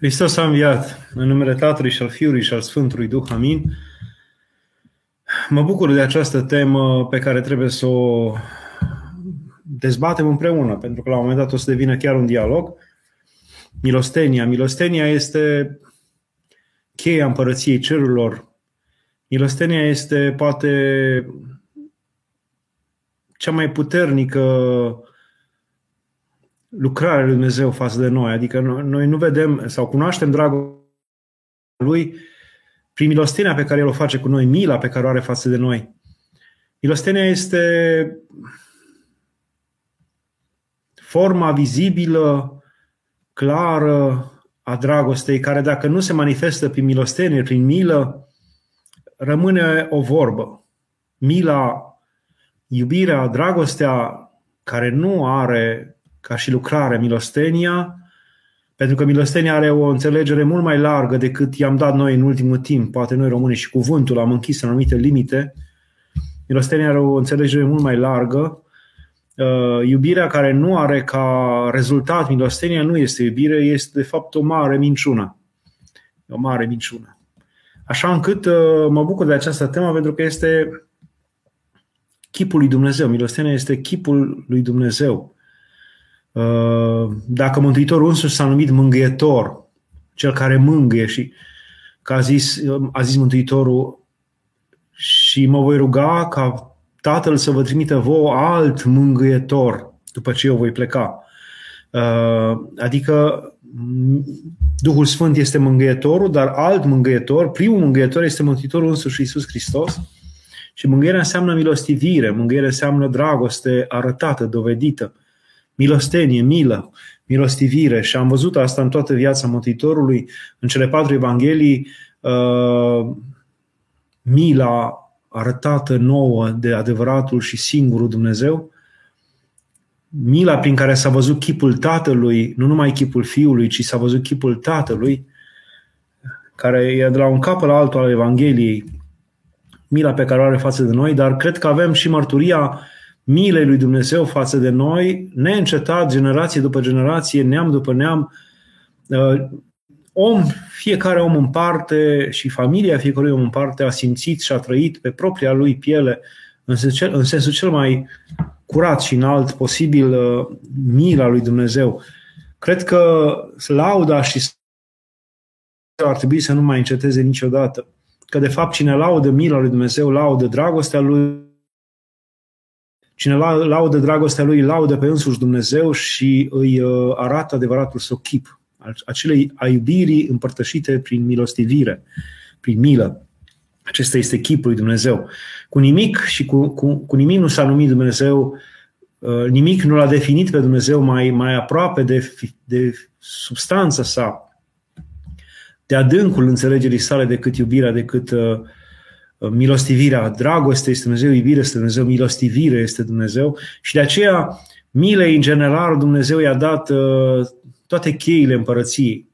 Hristos a înviat în numele Tatălui și al Fiului și al Sfântului Duh. Amin. Mă bucur de această temă pe care trebuie să o dezbatem împreună, pentru că la un moment dat o să devină chiar un dialog. Milostenia. Milostenia este cheia împărăției cerurilor. Milostenia este poate cea mai puternică lucrarea lui Dumnezeu față de noi. Adică noi nu vedem sau cunoaștem dragul lui prin milostenia pe care el o face cu noi, mila pe care o are față de noi. Milostenia este forma vizibilă, clară a dragostei, care dacă nu se manifestă prin milostenie, prin milă, rămâne o vorbă. Mila, iubirea, dragostea care nu are ca și lucrare milostenia, pentru că milostenia are o înțelegere mult mai largă decât i-am dat noi în ultimul timp. Poate noi români și cuvântul am închis în anumite limite. Milostenia are o înțelegere mult mai largă. Uh, iubirea care nu are ca rezultat milostenia nu este iubire, este de fapt o mare minciună. O mare minciună. Așa încât uh, mă bucur de această temă pentru că este chipul lui Dumnezeu. Milostenia este chipul lui Dumnezeu. Uh, dacă Mântuitorul însuși s-a numit mângâietor, cel care mângâie și că a zis, a zis Mântuitorul și mă voi ruga ca Tatăl să vă trimită vouă alt mângâietor după ce eu voi pleca. Uh, adică Duhul Sfânt este mângâietorul, dar alt mângâietor, primul mângâietor este Mântuitorul însuși Iisus Hristos. Și mângâierea înseamnă milostivire, mângâierea înseamnă dragoste arătată, dovedită milostenie, milă, milostivire. Și am văzut asta în toată viața Mântuitorului, în cele patru evanghelii, uh, mila arătată nouă de adevăratul și singurul Dumnezeu, mila prin care s-a văzut chipul Tatălui, nu numai chipul Fiului, ci s-a văzut chipul Tatălui, care e de la un cap la altul al Evangheliei, mila pe care o are față de noi, dar cred că avem și mărturia milei lui Dumnezeu față de noi, neîncetat, generație după generație, neam după neam, uh, om, fiecare om în parte și familia fiecărui om în parte a simțit și a trăit pe propria lui piele, în sensul, în sensul cel mai curat și înalt posibil, uh, mila lui Dumnezeu. Cred că lauda și ar trebui să nu mai înceteze niciodată. Că de fapt cine laudă mila lui Dumnezeu, laudă dragostea lui Cine laudă dragostea lui, laudă pe însuși Dumnezeu și îi uh, arată adevăratul său chip, acelei a iubirii împărtășite prin milostivire, prin milă. Acesta este chipul lui Dumnezeu. Cu nimic și cu, cu, cu nimic nu s-a numit Dumnezeu, uh, nimic nu l-a definit pe Dumnezeu mai, mai aproape de, de substanța sa, de adâncul înțelegerii sale decât iubirea, decât uh, milostivirea, dragoste este Dumnezeu, iubire este Dumnezeu, milostivire este Dumnezeu și de aceea milei în general Dumnezeu i-a dat uh, toate cheile împărăției.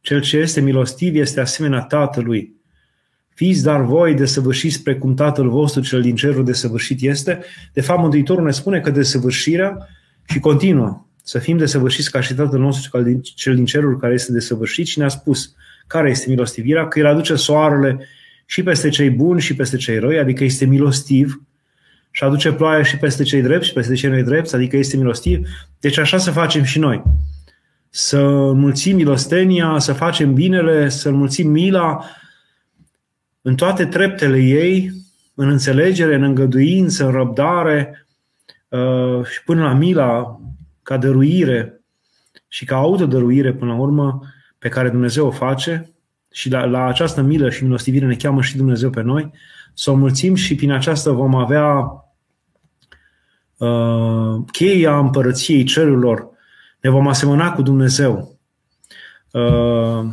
Cel ce este milostiv este asemenea Tatălui. Fiți dar voi desăvârșiți precum Tatăl vostru cel din cerul desăvârșit este. De fapt, Mântuitorul ne spune că desăvârșirea și continuă să fim desăvârșiți ca și Tatăl nostru cel din cerul care este desăvârșit și ne-a spus care este milostivirea, că El aduce soarele și peste cei buni și peste cei răi, adică este milostiv și aduce ploaia și peste cei drepți și peste cei nedrepți, adică este milostiv. Deci așa să facem și noi. Să înmulțim milostenia, să facem binele, să înmulțim mila în toate treptele ei, în înțelegere, în îngăduință, în răbdare uh, și până la mila ca dăruire și ca autodăruire până la urmă pe care Dumnezeu o face și la, la această milă și milostivire ne cheamă și Dumnezeu pe noi, să o mulțim și prin aceasta vom avea uh, cheia împărăției cerurilor. Ne vom asemăna cu Dumnezeu. Uh,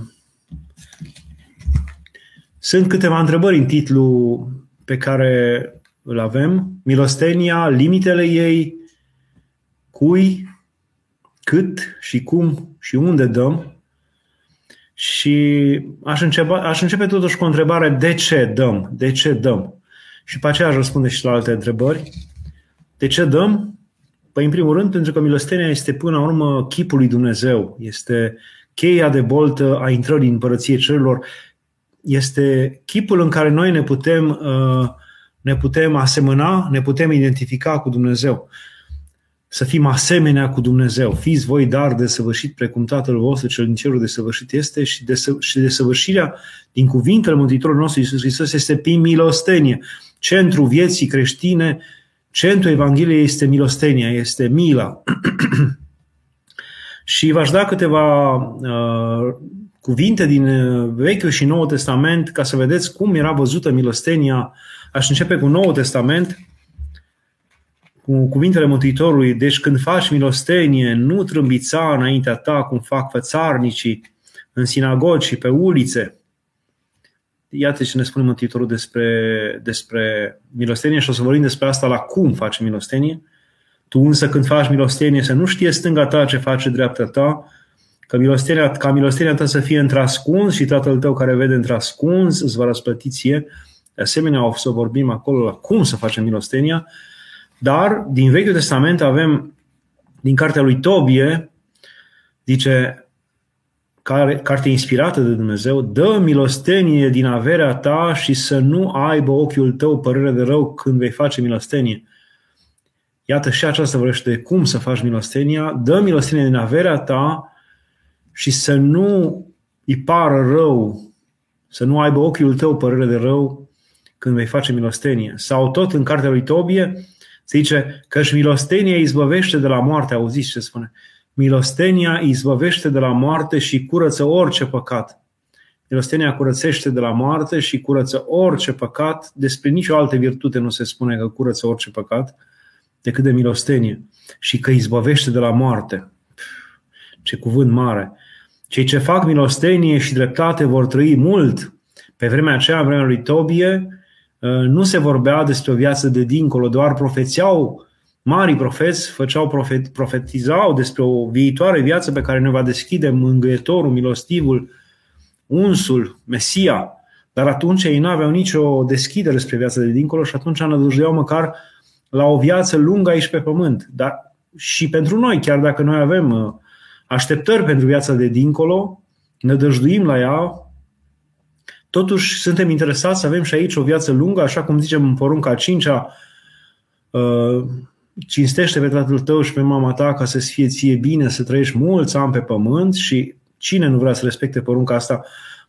sunt câteva întrebări în titlu pe care îl avem. Milostenia, limitele ei, cui, cât și cum și unde dăm. Și aș începe, aș începe totuși cu o întrebare, de ce dăm? De ce dăm? Și pe aceea aș răspunde și la alte întrebări. De ce dăm? Păi, în primul rând, pentru că milostenia este până la urmă chipul lui Dumnezeu. Este cheia de boltă a intrării în împărăție cerurilor, este chipul în care noi ne putem, uh, ne putem asemăna, ne putem identifica cu Dumnezeu. Să fim asemenea cu Dumnezeu. Fiți voi dar de săvârșit precum Tatăl vostru cel din cerul de săvârșit este și de, să, și de săvârșirea din cuvintele Mântuitorului nostru Iisus Hristos este prin milostenie. Centrul vieții creștine, centrul Evangheliei este milostenia, este mila. și v-aș da câteva uh, cuvinte din uh, Vechiul și Noul Testament ca să vedeți cum era văzută milostenia. Aș începe cu Noul Testament, cu cuvintele Mântuitorului. Deci când faci milostenie, nu trâmbița înaintea ta cum fac fățarnicii în sinagogi și pe ulițe. Iată ce ne spune Mântuitorul despre, despre milostenie și o să vorbim despre asta la cum faci milostenie. Tu însă când faci milostenie să nu știe stânga ta ce face dreapta ta, Că milostenia, ca milostenia ta să fie într-ascuns și tatăl tău care vede într-ascuns îți va răsplăti ție. De asemenea, o să vorbim acolo la cum să facem milostenia. Dar din Vechiul Testament avem, din cartea lui Tobie, zice, care, carte inspirată de Dumnezeu, dă milostenie din averea ta și să nu aibă ochiul tău părere de rău când vei face milostenie. Iată și aceasta vorbește de cum să faci milostenia. Dă milostenie din averea ta și să nu îi pară rău, să nu aibă ochiul tău părere de rău când vei face milostenie. Sau tot în cartea lui Tobie se zice că și milostenia izbăvește de la moarte. Auziți ce spune? Milostenia izbăvește de la moarte și curăță orice păcat. Milostenia curățește de la moarte și curăță orice păcat. Despre nicio altă virtute nu se spune că curăță orice păcat decât de milostenie. Și că izbăvește de la moarte. Ce cuvânt mare! Cei ce fac milostenie și dreptate vor trăi mult. Pe vremea aceea, în vremea lui Tobie, uh, nu se vorbea despre o viață de dincolo, doar profețeau mari profeți, făceau profet, profetizau despre o viitoare viață pe care ne va deschide mângâietorul, milostivul, unsul, Mesia. Dar atunci ei nu aveau nicio deschidere spre viața de dincolo și atunci nădăjduiau măcar la o viață lungă aici pe pământ. Dar și pentru noi, chiar dacă noi avem uh, așteptări pentru viața de dincolo, ne dăjduim la ea, totuși suntem interesați să avem și aici o viață lungă, așa cum zicem în porunca a cincea, uh, cinstește pe tatăl tău și pe mama ta ca să-ți fie ție bine, să trăiești mulți ani pe pământ și cine nu vrea să respecte porunca asta,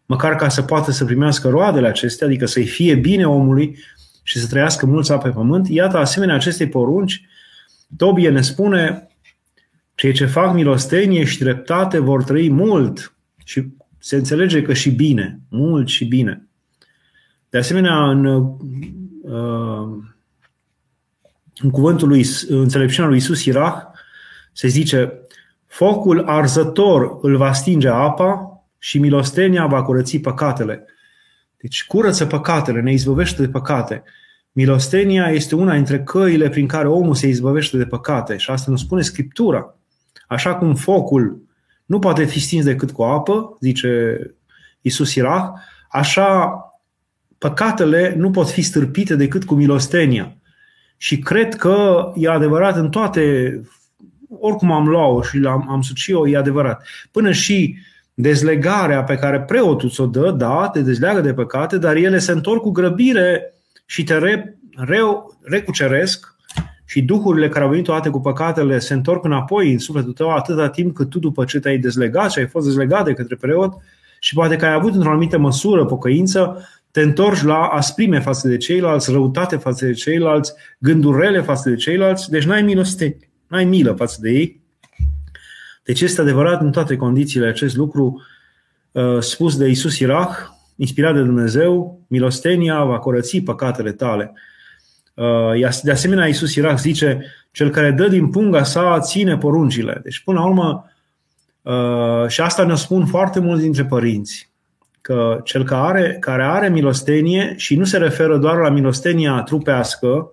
măcar ca să poată să primească roadele acestea, adică să-i fie bine omului și să trăiască mulți ani pe pământ. Iată, asemenea acestei porunci, Tobie ne spune cei ce fac milostenie și dreptate vor trăi mult și se înțelege că și bine, mult și bine. De asemenea, în, uh, în cuvântul lui, înțelepciunea lui Isus Irach, se zice Focul arzător îl va stinge apa și milostenia va curăți păcatele. Deci curăță păcatele, ne izbăvește de păcate. Milostenia este una dintre căile prin care omul se izbăvește de păcate și asta nu spune Scriptura. Așa cum focul nu poate fi stins decât cu apă, zice Isus Irach, așa păcatele nu pot fi stârpite decât cu milostenia. Și cred că e adevărat în toate, oricum am luat-o și am, am suci-o, e adevărat. Până și dezlegarea pe care preotul ți-o dă, da, te dezleagă de păcate, dar ele se întorc cu grăbire și te re, reu, recuceresc și duhurile care au venit toate cu păcatele se întorc înapoi în sufletul tău atâta timp cât tu după ce te-ai dezlegat și ai fost dezlegat de către preot și poate că ai avut într-o anumită măsură pocăință, te întorci la asprime față de ceilalți, răutate față de ceilalți, gânduri rele față de ceilalți, deci n-ai milostenie, n-ai milă față de ei. Deci este adevărat în toate condițiile acest lucru uh, spus de Isus Irach, inspirat de Dumnezeu, milostenia va curăți păcatele tale. Uh, de asemenea, Iisus Irac zice, cel care dă din punga sa ține poruncile. Deci, până la urmă, uh, și asta ne spun foarte mulți dintre părinți, că cel care are, care are milostenie și nu se referă doar la milostenia trupească,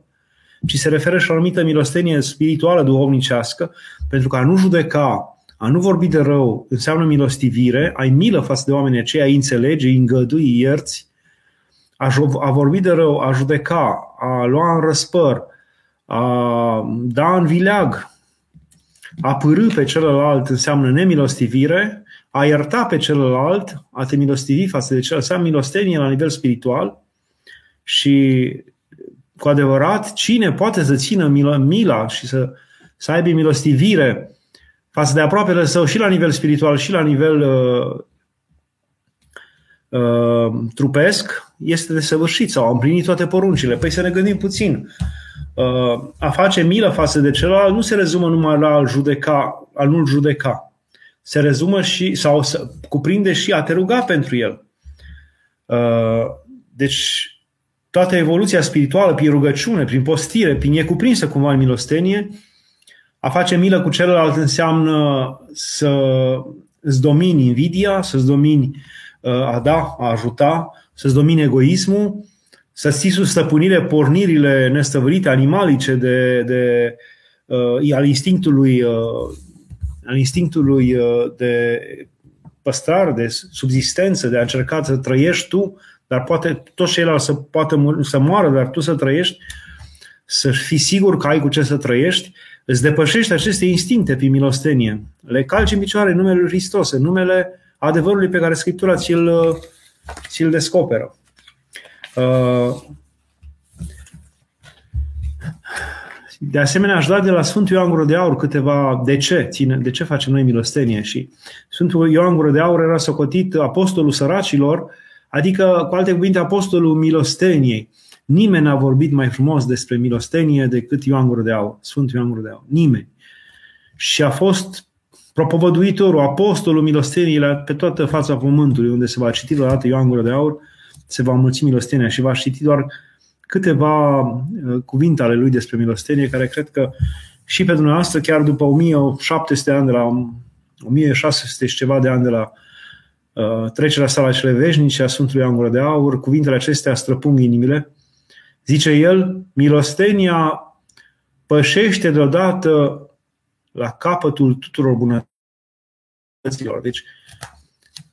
ci se referă și la o anumită milostenie spirituală, duhovnicească, pentru că a nu judeca, a nu vorbi de rău, înseamnă milostivire, ai milă față de oamenii aceia, ai înțelege, îi îngădui, ierți, a vorbi de rău, a judeca, a lua în răspăr, a da în vileag, a pârâ pe celălalt înseamnă nemilostivire, a ierta pe celălalt, a te milostivi față de celălalt, să am milostenie la nivel spiritual și cu adevărat, cine poate să țină mila, mila și să, să aibă milostivire față de aproapele său și la nivel spiritual și la nivel uh, uh, trupesc, este desăvârșit sau a împlinit toate poruncile. Păi să ne gândim puțin. Uh, a face milă față de celălalt nu se rezumă numai la a judeca, a nu-l judeca. Se rezumă și, sau să, cuprinde și a te ruga pentru el. Uh, deci, toată evoluția spirituală, prin rugăciune, prin postire, prin e cuprinsă cumva în milostenie, a face milă cu celălalt înseamnă să îți domini invidia, să-ți domini uh, a da, a ajuta, să-ți domini egoismul, să ții sub stăpânire pornirile nestăvărite animalice de, de, uh, al instinctului, uh, al instinctului uh, de păstrare, de subzistență, de a încerca să trăiești tu, dar poate toți ceilalți să poată să moară, dar tu să trăiești, să fii sigur că ai cu ce să trăiești, îți depășești aceste instincte prin milostenie. Le calci în picioare în numele Lui Hristos, în numele adevărului pe care Scriptura ți-l, ți-l descoperă. Uh, de asemenea, aș da de la Sfântul Ioan Gură de Aur câteva de ce, ține, de ce facem noi milostenie. Și Sfântul Ioan Gură de Aur era socotit apostolul săracilor, adică, cu alte cuvinte, apostolul milosteniei. Nimeni n-a vorbit mai frumos despre milostenie decât Ioan Gură de Aur, Sfântul Ioan Gură de Aur. Nimeni. Și a fost propovăduitorul, apostolul milosteniei pe toată fața pământului, unde se va citi dată Ioan Gură de Aur, se va mulți milostenia și va citi doar câteva uh, cuvinte ale lui despre milostenie, care cred că și pe dumneavoastră, chiar după 1700 de ani de la 1600 și ceva de ani de la uh, trecerea sa la cele veșnice a Sfântului Angură de Aur, cuvintele acestea străpung inimile. Zice el, milostenia pășește deodată la capătul tuturor bunătăților. Deci,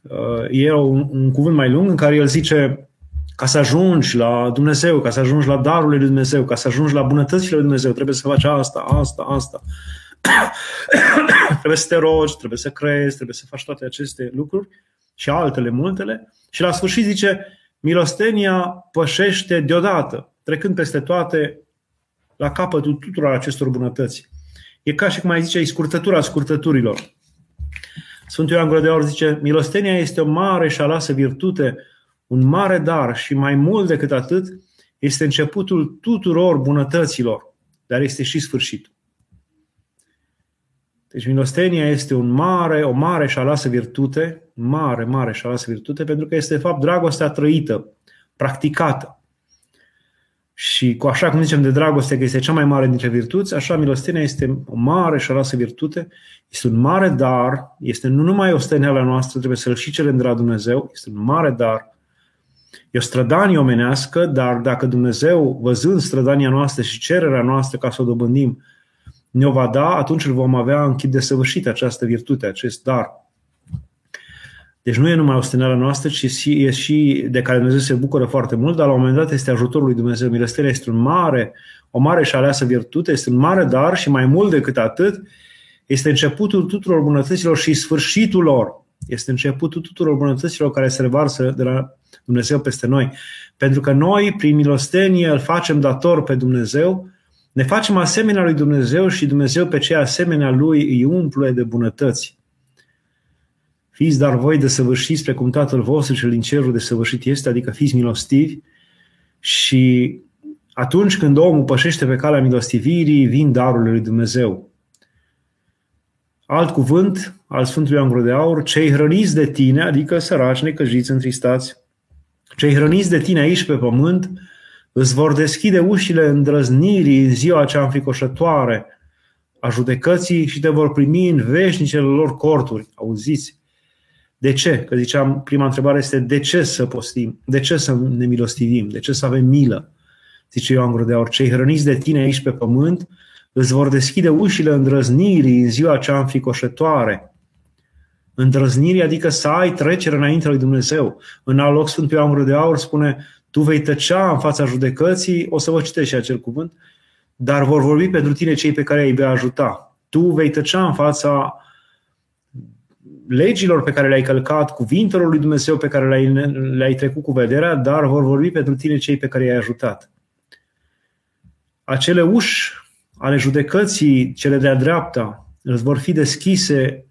uh, e un, un cuvânt mai lung în care el zice ca să ajungi la Dumnezeu, ca să ajungi la darurile lui Dumnezeu, ca să ajungi la bunătățile lui Dumnezeu, trebuie să faci asta, asta, asta. trebuie să te rogi, trebuie să crezi, trebuie să faci toate aceste lucruri și altele multele. Și la sfârșit zice, milostenia pășește deodată, trecând peste toate la capătul tuturor acestor bunătăți. E ca și cum ai zice, e scurtătura scurtăturilor. Sfântul Ioan Gură de Aur zice, milostenia este o mare și alasă virtute un mare dar și mai mult decât atât, este începutul tuturor bunătăților, dar este și sfârșitul. Deci milostenia este un mare, o mare și alasă virtute, mare, mare și alasă virtute, pentru că este de fapt dragostea trăită, practicată. Și cu așa cum zicem de dragoste că este cea mai mare dintre virtuți, așa milostenia este o mare și alasă virtute, este un mare dar, este nu numai o steneală noastră, trebuie să-l și cerem de la Dumnezeu, este un mare dar, E o strădanie omenească, dar dacă Dumnezeu, văzând strădania noastră și cererea noastră ca să o dobândim, ne-o va da, atunci îl vom avea în chip de săvârșit această virtute, acest dar. Deci nu e numai o stânare noastră, ci e și de care Dumnezeu se bucură foarte mult, dar la un moment dat este ajutorul lui Dumnezeu. Milostenia este un mare, o mare și aleasă virtute, este un mare dar și mai mult decât atât, este începutul tuturor bunătăților și sfârșitul lor. Este începutul tuturor bunătăților care se revarsă de la Dumnezeu peste noi. Pentru că noi, prin milostenie, îl facem dator pe Dumnezeu, ne facem asemenea lui Dumnezeu și Dumnezeu pe cei asemenea lui îi umple de bunătăți. Fiți dar voi de săvârșiți precum Tatăl vostru cel din cerul de săvârșit este, adică fiți milostivi și atunci când omul pășește pe calea milostivirii, vin darurile lui Dumnezeu. Alt cuvânt al Sfântului Angro de Aur, cei hrăniți de tine, adică săraci, necăjiți, întristați, cei hrăniți de tine aici pe pământ îți vor deschide ușile îndrăznirii în ziua cea înfricoșătoare a judecății și te vor primi în veșnicele lor corturi. Auziți? De ce? Că ziceam, prima întrebare este de ce să postim? De ce să ne milostivim? De ce să avem milă? Zice Ioan Gură de Aur, cei hrăniți de tine aici pe pământ îți vor deschide ușile îndrăznirii în ziua cea înfricoșătoare Îndrăznirii, adică să ai trecere înainte lui Dumnezeu. În alt loc, Sfântul Ioan de Aur spune, tu vei tăcea în fața judecății, o să vă citesc și acel cuvânt, dar vor vorbi pentru tine cei pe care îi vei ajuta. Tu vei tăcea în fața legilor pe care le-ai călcat, cuvintelor lui Dumnezeu pe care le-ai, le-ai trecut cu vederea, dar vor vorbi pentru tine cei pe care i-ai ajutat. Acele uși ale judecății, cele de-a dreapta, îți vor fi deschise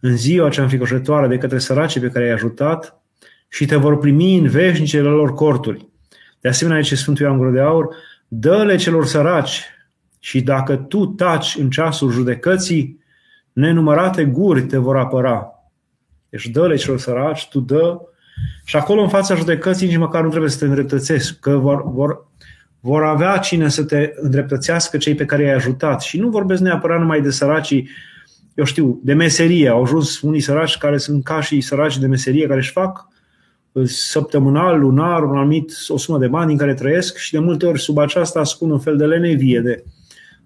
în ziua cea înfricoșătoare de către săracii pe care i-ai ajutat și te vor primi în veșnicele lor corturi. De asemenea, aici Sfântul Ioan Gură de Aur, dă-le celor săraci și dacă tu taci în ceasul judecății, nenumărate guri te vor apăra. Deci dă-le celor săraci, tu dă și acolo în fața judecății nici măcar nu trebuie să te îndreptățești, că vor, vor, vor avea cine să te îndreptățească cei pe care i-ai ajutat. Și nu vorbesc neapărat numai de săracii, eu știu, de meserie. Au ajuns unii săraci care sunt ca și săraci de meserie, care își fac uh, săptămânal, lunar, un anumit, o sumă de bani în care trăiesc și de multe ori sub aceasta ascund un fel de lenevie, de,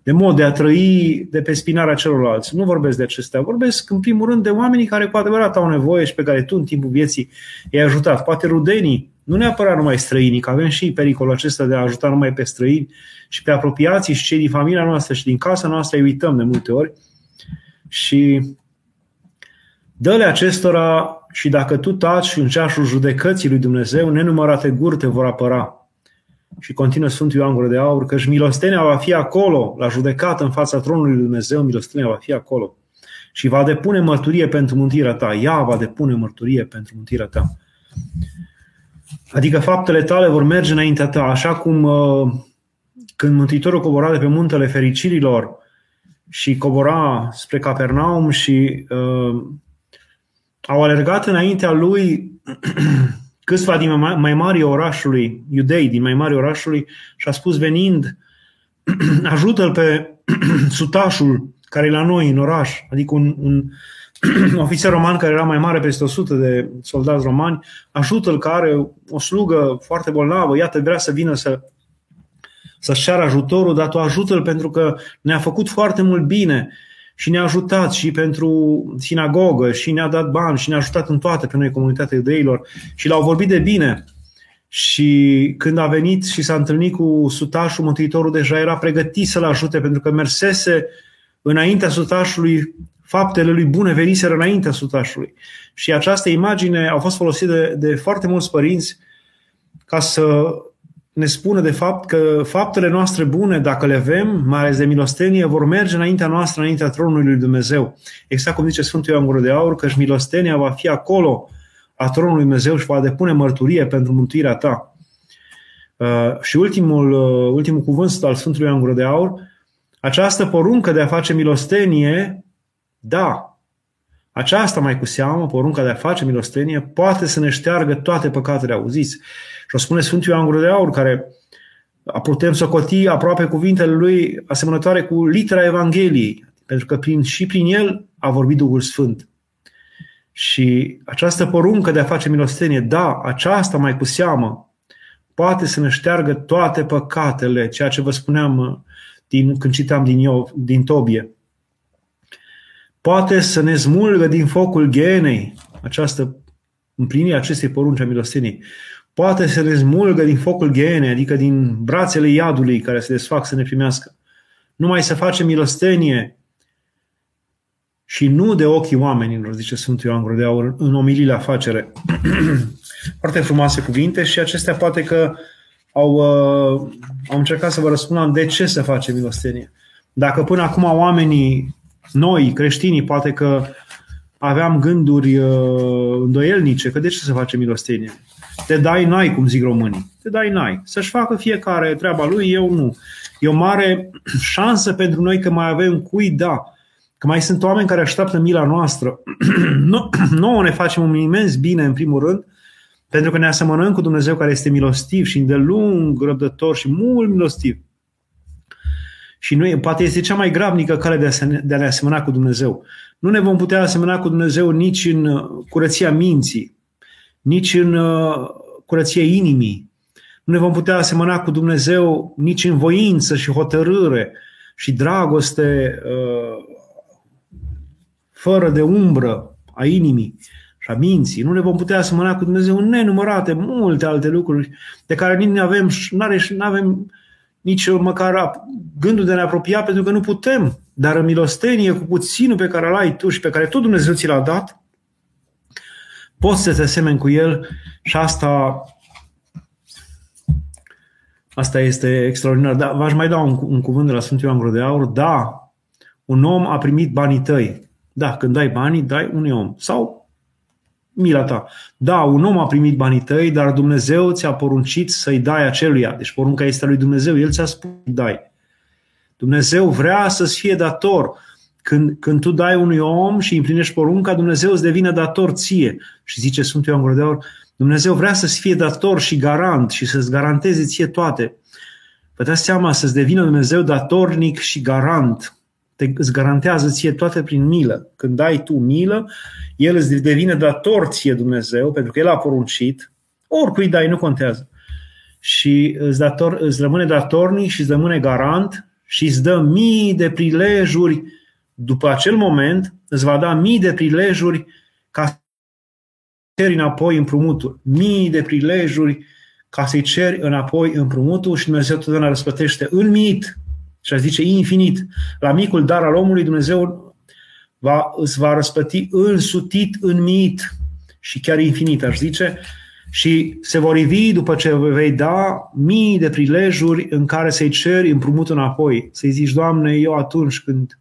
de mod de a trăi de pe spinarea celorlalți. Nu vorbesc de acestea. Vorbesc, în primul rând, de oamenii care cu adevărat au nevoie și pe care tu, în timpul vieții, i-ai ajutat. Poate rudenii, nu neapărat numai străinii, că avem și pericolul acesta de a ajuta numai pe străini și pe apropiații și cei din familia noastră și din casa noastră îi uităm de multe ori. Și dă-le acestora și dacă tu taci în ceașul judecății lui Dumnezeu, nenumărate guri te vor apăra și continuă Sfântul Ioan Gură de Aur, că și milostenia va fi acolo, la judecată în fața tronului lui Dumnezeu, milostenia va fi acolo. Și va depune mărturie pentru mântirea ta. Ea va depune mărturie pentru mântirea ta. Adică faptele tale vor merge înaintea ta, așa cum uh, când Mântuitorul cobora de pe muntele fericirilor și cobora spre Capernaum și uh, au alergat înaintea lui câțiva din mai mari orașului, iudei din mai mari orașului, și a spus venind, ajută-l pe sutașul care e la noi în oraș, adică un, un ofițer roman care era mai mare peste 100 de soldați romani, ajută-l care are o slugă foarte bolnavă, iată, vrea să vină să să-și ceară ajutorul, dar tu ajută-l pentru că ne-a făcut foarte mult bine și ne-a ajutat și pentru sinagogă și ne-a dat bani și ne-a ajutat în toate pe noi comunitatea iudeilor și l-au vorbit de bine. Și când a venit și s-a întâlnit cu sutașul, Mântuitorul deja era pregătit să-l ajute pentru că mersese înaintea sutașului faptele lui bune veniseră înaintea sutașului. Și această imagine a fost folosită de, de foarte mulți părinți ca să ne spune de fapt că faptele noastre bune, dacă le avem, mai ales de milostenie, vor merge înaintea noastră, înaintea tronului lui Dumnezeu. Exact cum zice Sfântul Ioan Gură de Aur, că și milostenia va fi acolo a tronului lui Dumnezeu și va depune mărturie pentru mântuirea ta. Uh, și ultimul, uh, ultimul cuvânt al Sfântului Ioan Gură de Aur, această poruncă de a face milostenie, da, aceasta mai cu seamă, porunca de a face milostenie, poate să ne șteargă toate păcatele auziți. Și o spune Sfântul Ioan Gură de Aur, care putem să coti aproape cuvintele lui asemănătoare cu litera Evangheliei, pentru că prin, și prin el a vorbit Duhul Sfânt. Și această poruncă de a face milostenie, da, aceasta mai cu seamă, poate să ne șteargă toate păcatele, ceea ce vă spuneam uh, din, când citam din, eu, din Tobie. Poate să ne smulgă din focul genei, această împlinire acestei porunci a milosteniei poate să ne smulgă din focul ghiene, adică din brațele iadului care se desfac să ne primească. Numai să facem milostenie și nu de ochii oamenilor, zice Sfântul Ioan Gură Aur în omilile afacere. Foarte frumoase cuvinte și acestea poate că au, uh, au încercat să vă răspundă de ce să facem milostenie. Dacă până acum oamenii, noi, creștinii, poate că aveam gânduri uh, îndoielnice, că de ce să facem milostenie? Te dai n-ai, cum zic românii. Te dai n-ai. Să-și facă fiecare treaba lui, eu nu. E o mare șansă pentru noi că mai avem cui da. Că mai sunt oameni care așteaptă mila noastră. Nouă ne facem un imens bine, în primul rând, pentru că ne asemănăm cu Dumnezeu care este milostiv și îndelung, răbdător și mult milostiv. Și noi, poate este cea mai gravnică cale de a, de a ne asemăna cu Dumnezeu. Nu ne vom putea asemăna cu Dumnezeu nici în curăția minții, nici în uh, curăție inimii. Nu ne vom putea asemăna cu Dumnezeu nici în voință și hotărâre și dragoste uh, fără de umbră a inimii și a minții. Nu ne vom putea asemăna cu Dumnezeu în nenumărate, multe alte lucruri de care nici nu avem, nu avem nici măcar gândul de a ne apropia, pentru că nu putem. Dar în milostenie, cu puținul pe care îl ai tu și pe care tot Dumnezeu ți l-a dat, poți să te asemeni cu el și asta Asta este extraordinar. Da, v-aș mai da un, un cuvânt de la Sfântul Ioan Gură de Aur. Da, un om a primit banii tăi. Da, când dai banii, dai unui om. Sau mila ta. Da, un om a primit banii tăi, dar Dumnezeu ți-a poruncit să-i dai aceluia. Deci porunca este a lui Dumnezeu. El ți-a spus dai. Dumnezeu vrea să-ți fie dator. Când, când tu dai unui om și împlinești porunca, Dumnezeu îți devine dator ție. Și zice Sfântul Ioan Gură de Aur, Dumnezeu vrea să-ți fie dator și garant și să-ți garanteze ție toate. Vă dați seama să-ți devină Dumnezeu datornic și garant. Te, îți garantează ție toate prin milă. Când dai tu milă, El îți devine dator ție Dumnezeu, pentru că El a poruncit. Oricui dai, nu contează. Și îți, dator, îți rămâne datornic și îți rămâne garant și îți dă mii de prilejuri după acel moment, îți va da mii de prilejuri ca ceri înapoi împrumutul. Mii de prilejuri ca să-i ceri înapoi împrumutul și Dumnezeu totdeauna răspătește în mit și aș zice infinit. La micul dar al omului Dumnezeu va, îți va răspăti însutit în mit și chiar infinit, aș zice, și se vor ivi după ce vei da mii de prilejuri în care să-i ceri împrumutul înapoi. Să-i zici, Doamne, eu atunci când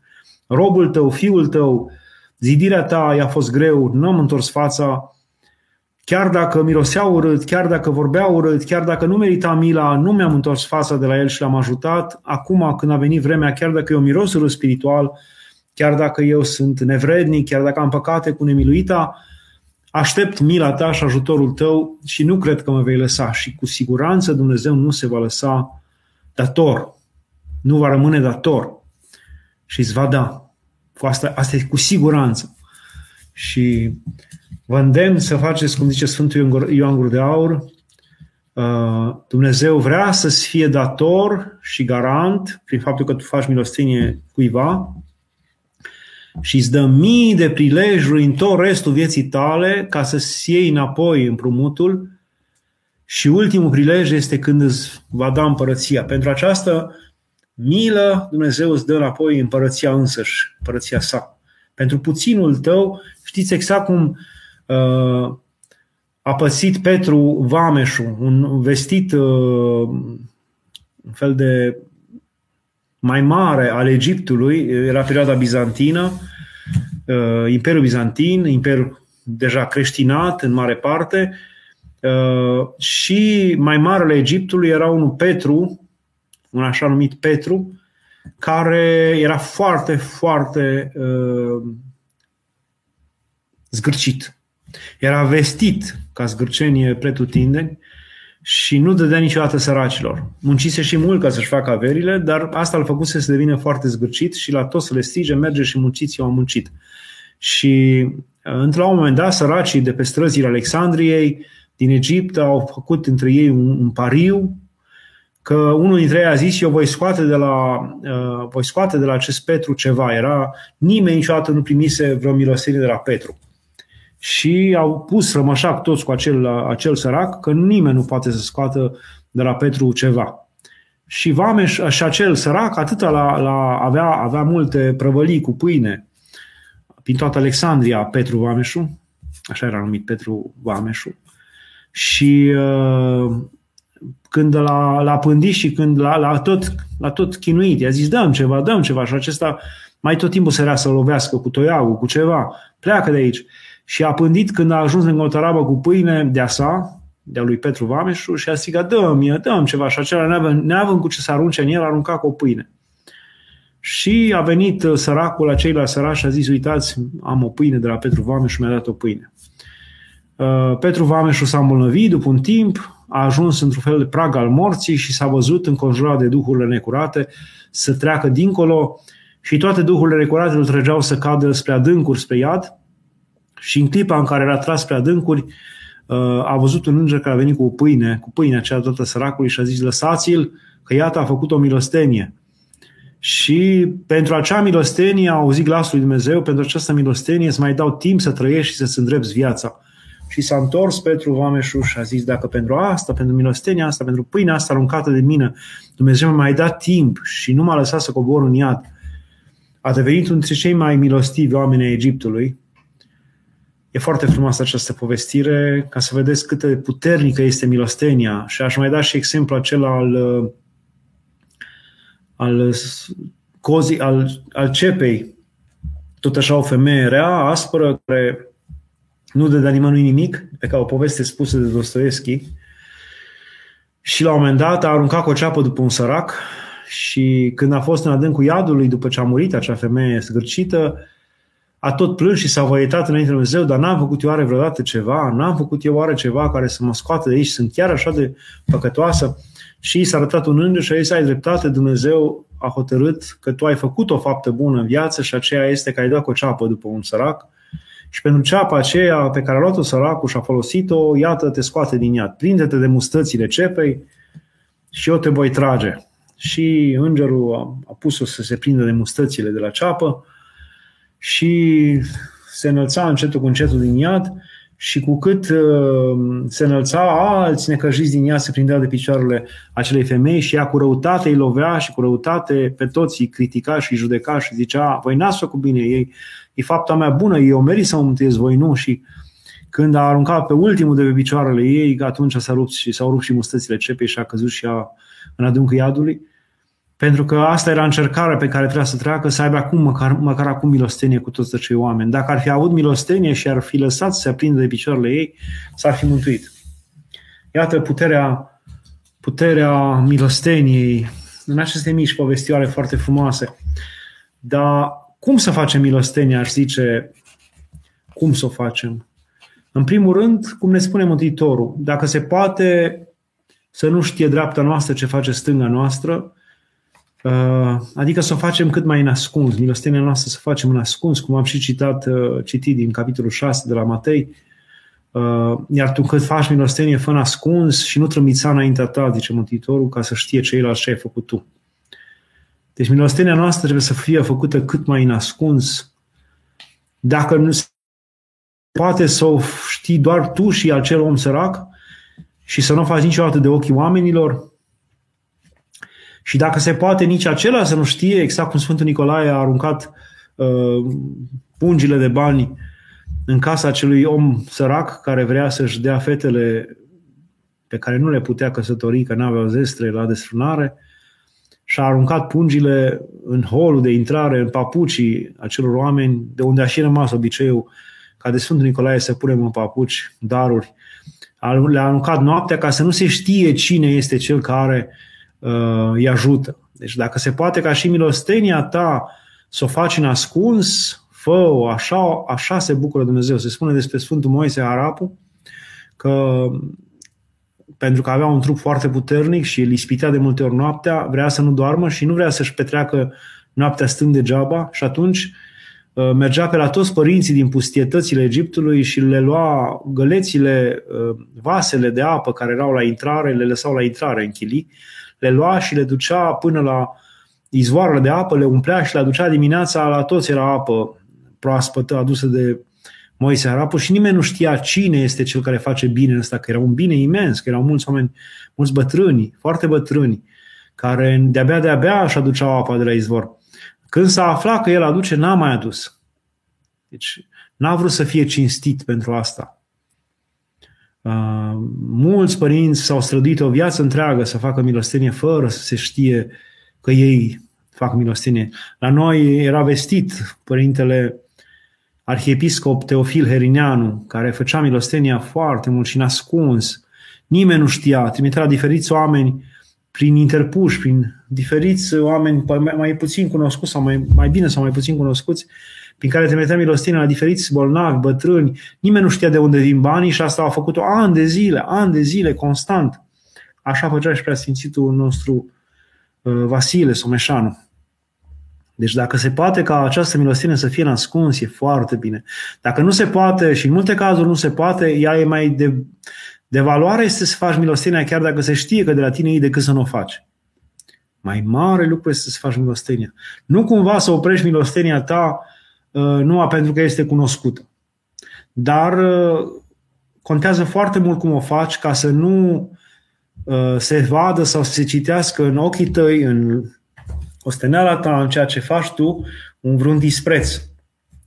robul tău, fiul tău, zidirea ta i-a fost greu, nu am întors fața, Chiar dacă mirosea urât, chiar dacă vorbea urât, chiar dacă nu merita mila, nu mi-am întors fața de la el și l-am ajutat. Acum, când a venit vremea, chiar dacă eu miros urât spiritual, chiar dacă eu sunt nevrednic, chiar dacă am păcate cu nemiluita, aștept mila ta și ajutorul tău și nu cred că mă vei lăsa. Și cu siguranță Dumnezeu nu se va lăsa dator. Nu va rămâne dator. Și îți va da. Asta, asta e cu siguranță. Și Vă îndemn să faceți, cum zice Sfântul Ioan Gură de Aur, uh, Dumnezeu vrea să-ți fie dator și garant prin faptul că tu faci milostenie cuiva și îți dă mii de prilejuri în tot restul vieții tale ca să-ți iei înapoi împrumutul și ultimul prilej este când îți va da împărăția. Pentru această milă Dumnezeu îți dă înapoi împărăția însăși, împărăția sa. Pentru puținul tău, știți exact cum Uh, a pățit Petru Vameșu, un vestit, uh, un fel de mai mare al Egiptului, era perioada bizantină, uh, Imperiul Bizantin, Imperiul deja creștinat în mare parte, și mai marele Egiptului era unul Petru, un așa numit Petru, care era foarte, foarte uh, zgârcit. Era vestit ca zgârcenie pretutindeni și nu dădea niciodată săracilor. Muncise și mult ca să-și facă averile, dar asta îl făcuse să devină foarte zgârcit și la tot să le strige, merge și munciți, eu am muncit. Și într-un moment dat, săracii de pe străzile Alexandriei din Egipt au făcut între ei un, un pariu că unul dintre ei a zis eu voi scoate de la, uh, voi scoate de la acest Petru ceva. Era, nimeni niciodată nu primise vreo milosenie de la Petru și au pus rămășac toți cu acel, acel sărac că nimeni nu poate să scoată de la Petru ceva. Și Vameș și acel sărac atâta la, la, avea, avea multe prăvălii cu pâine prin toată Alexandria, Petru Vameșu, așa era numit Petru Vameșu, și uh, când l-a, l-a pândit și când l-a, l-a, tot, l-a tot chinuit, i-a zis dăm ceva, dăm ceva și acesta mai tot timpul se să lovească cu toiagul, cu ceva, pleacă de aici și a pândit când a ajuns în Gotarabă cu pâine de-a sa, de-a lui Petru Vameșu, și a strigat, dă-mi, dă ceva. Și acela, neavând, neavând cu ce să arunce în el, a aruncat cu o pâine. Și a venit uh, săracul la săraci și a zis, uitați, am o pâine de la Petru Vameșu, mi-a dat o pâine. Uh, Petru Vameșu s-a îmbolnăvit după un timp, a ajuns într-un fel de prag al morții și s-a văzut înconjurat de duhurile necurate să treacă dincolo și toate duhurile necurate îl trăgeau să cadă spre adâncuri, spre iad și în clipa în care era tras pe adâncuri, uh, a văzut un înger care a venit cu o pâine, cu pâinea aceea dată săracului și a zis, lăsați-l că iată a făcut o milostenie. Și pentru acea milostenie a auzit glasul lui Dumnezeu, pentru această milostenie îți mai dau timp să trăiești și să-ți îndrepți viața. Și s-a întors Petru Vameșu și a zis, dacă pentru asta, pentru milostenia asta, pentru pâinea asta aruncată de mine, Dumnezeu mi-a mai dat timp și nu m-a lăsat să cobor în iad, a devenit unul dintre cei mai milostivi oameni ai Egiptului. E foarte frumoasă această povestire, ca să vedeți cât de puternică este milostenia. Și aș mai da și exemplu acela al, al, cozi, al, al cepei. Tot așa o femeie rea, aspră, care nu dădea nimănui nimic, pe ca o poveste spusă de Dostoevski. Și la un moment dat a aruncat cu o ceapă după un sărac și când a fost în adâncul iadului, după ce a murit acea femeie sgârcită, a tot plâns și s-a văietat înainte de Dumnezeu, dar n-am făcut eu oare vreodată ceva? N-am făcut eu oare ceva care să mă scoată de aici? Sunt chiar așa de păcătoasă? Și s-a arătat un înger și a zis, ai dreptate, Dumnezeu a hotărât că tu ai făcut o faptă bună în viață și aceea este că ai dat cu o ceapă după un sărac și pentru ceapa aceea pe care a luat-o săracul și a folosit-o, iată, te scoate din iad. Prinde-te de mustățile cepei și eu te voi trage. Și îngerul a, a pus-o să se prindă de mustățile de la ceapă și se înălța încetul cu încetul din iad și cu cât uh, se înălța, alți necăjiți din ea se prindeau de picioarele acelei femei și ea cu răutate îi lovea și cu răutate pe toți îi critica și îi judeca și zicea, voi n-ați făcut bine, ei, e fapta mea bună, eu merit să mă mântuiesc, voi nu și când a aruncat pe ultimul de pe picioarele ei, atunci s-a rupt și s-au rupt și mustățile cepei și a căzut și ea în adâncul iadului. Pentru că asta era încercarea pe care trebuia să treacă, să aibă acum, măcar, măcar acum milostenie cu toți acei oameni. Dacă ar fi avut milostenie și ar fi lăsat să se aprindă de picioarele ei, s-ar fi mântuit. Iată puterea, puterea milosteniei în aceste mici povestioare foarte frumoase. Dar cum să facem milostenia, aș zice, cum să o facem? În primul rând, cum ne spune Mântuitorul, dacă se poate să nu știe dreapta noastră ce face stânga noastră, Uh, adică să o facem cât mai în ascuns, milostenia noastră să facem în ascuns, cum am și citat, uh, citit din capitolul 6 de la Matei, uh, iar tu cât faci milostenie, fă în ascuns și nu trămița înaintea ta, zice Mântuitorul, ca să știe ceilalți ce ai făcut tu. Deci milostenia noastră trebuie să fie făcută cât mai în ascuns. Dacă nu se poate să o știi doar tu și acel om sărac și să nu o faci niciodată de ochii oamenilor, și dacă se poate, nici acela să nu știe, exact cum Sfântul Nicolae a aruncat uh, pungile de bani în casa acelui om sărac care vrea să-și dea fetele pe care nu le putea căsători, că n-aveau zestre la desfrânare, și a aruncat pungile în holul de intrare, în papucii acelor oameni, de unde a și rămas obiceiul ca de Sfântul Nicolae să punem în papuci daruri. Le-a aruncat noaptea ca să nu se știe cine este cel care uh, îi ajută. Deci dacă se poate ca și milostenia ta să o faci în ascuns, fă-o, așa, așa se bucură Dumnezeu. Se spune despre Sfântul Moise Arapu că pentru că avea un trup foarte puternic și îl ispitea de multe ori noaptea, vrea să nu doarmă și nu vrea să-și petreacă noaptea stând degeaba și atunci uh, mergea pe la toți părinții din pustietățile Egiptului și le lua gălețile, uh, vasele de apă care erau la intrare, le lăsau la intrare în chilii le lua și le ducea până la izvoarele de apă, le umplea și le aducea dimineața, la toți era apă proaspătă adusă de Moise Arapu și nimeni nu știa cine este cel care face bine ăsta, că era un bine imens, că erau mulți oameni, mulți bătrâni, foarte bătrâni, care de-abia de-abia își aduceau apa de la izvor. Când s-a aflat că el aduce, n-a mai adus. Deci n-a vrut să fie cinstit pentru asta. Uh, mulți părinți s-au străduit o viață întreagă să facă milostenie fără să se știe că ei fac milostenie. La noi era vestit părintele arhiepiscop Teofil Herineanu, care făcea milostenia foarte mult și nascuns. Nimeni nu știa, trimitea la diferiți oameni prin interpuși, prin diferiți oameni mai puțin cunoscuți sau mai, mai bine sau mai puțin cunoscuți, prin care trimitea milostină la diferiți bolnavi, bătrâni. Nimeni nu știa de unde vin banii și asta a făcut-o ani de zile, ani de zile, constant. Așa făcea și preasfințitul nostru uh, Vasile Someșanu. Deci dacă se poate ca această milostenie să fie nascuns, e foarte bine. Dacă nu se poate, și în multe cazuri nu se poate, ea e mai de, de valoare este să faci milostenia chiar dacă se știe că de la tine e decât să nu o faci. Mai mare lucru este să faci milostenia. Nu cumva să oprești milostenia ta Uh, numai pentru că este cunoscută. Dar uh, contează foarte mult cum o faci ca să nu uh, se vadă sau să se citească în ochii tăi, în osteneala ta, în ceea ce faci tu, un vreun dispreț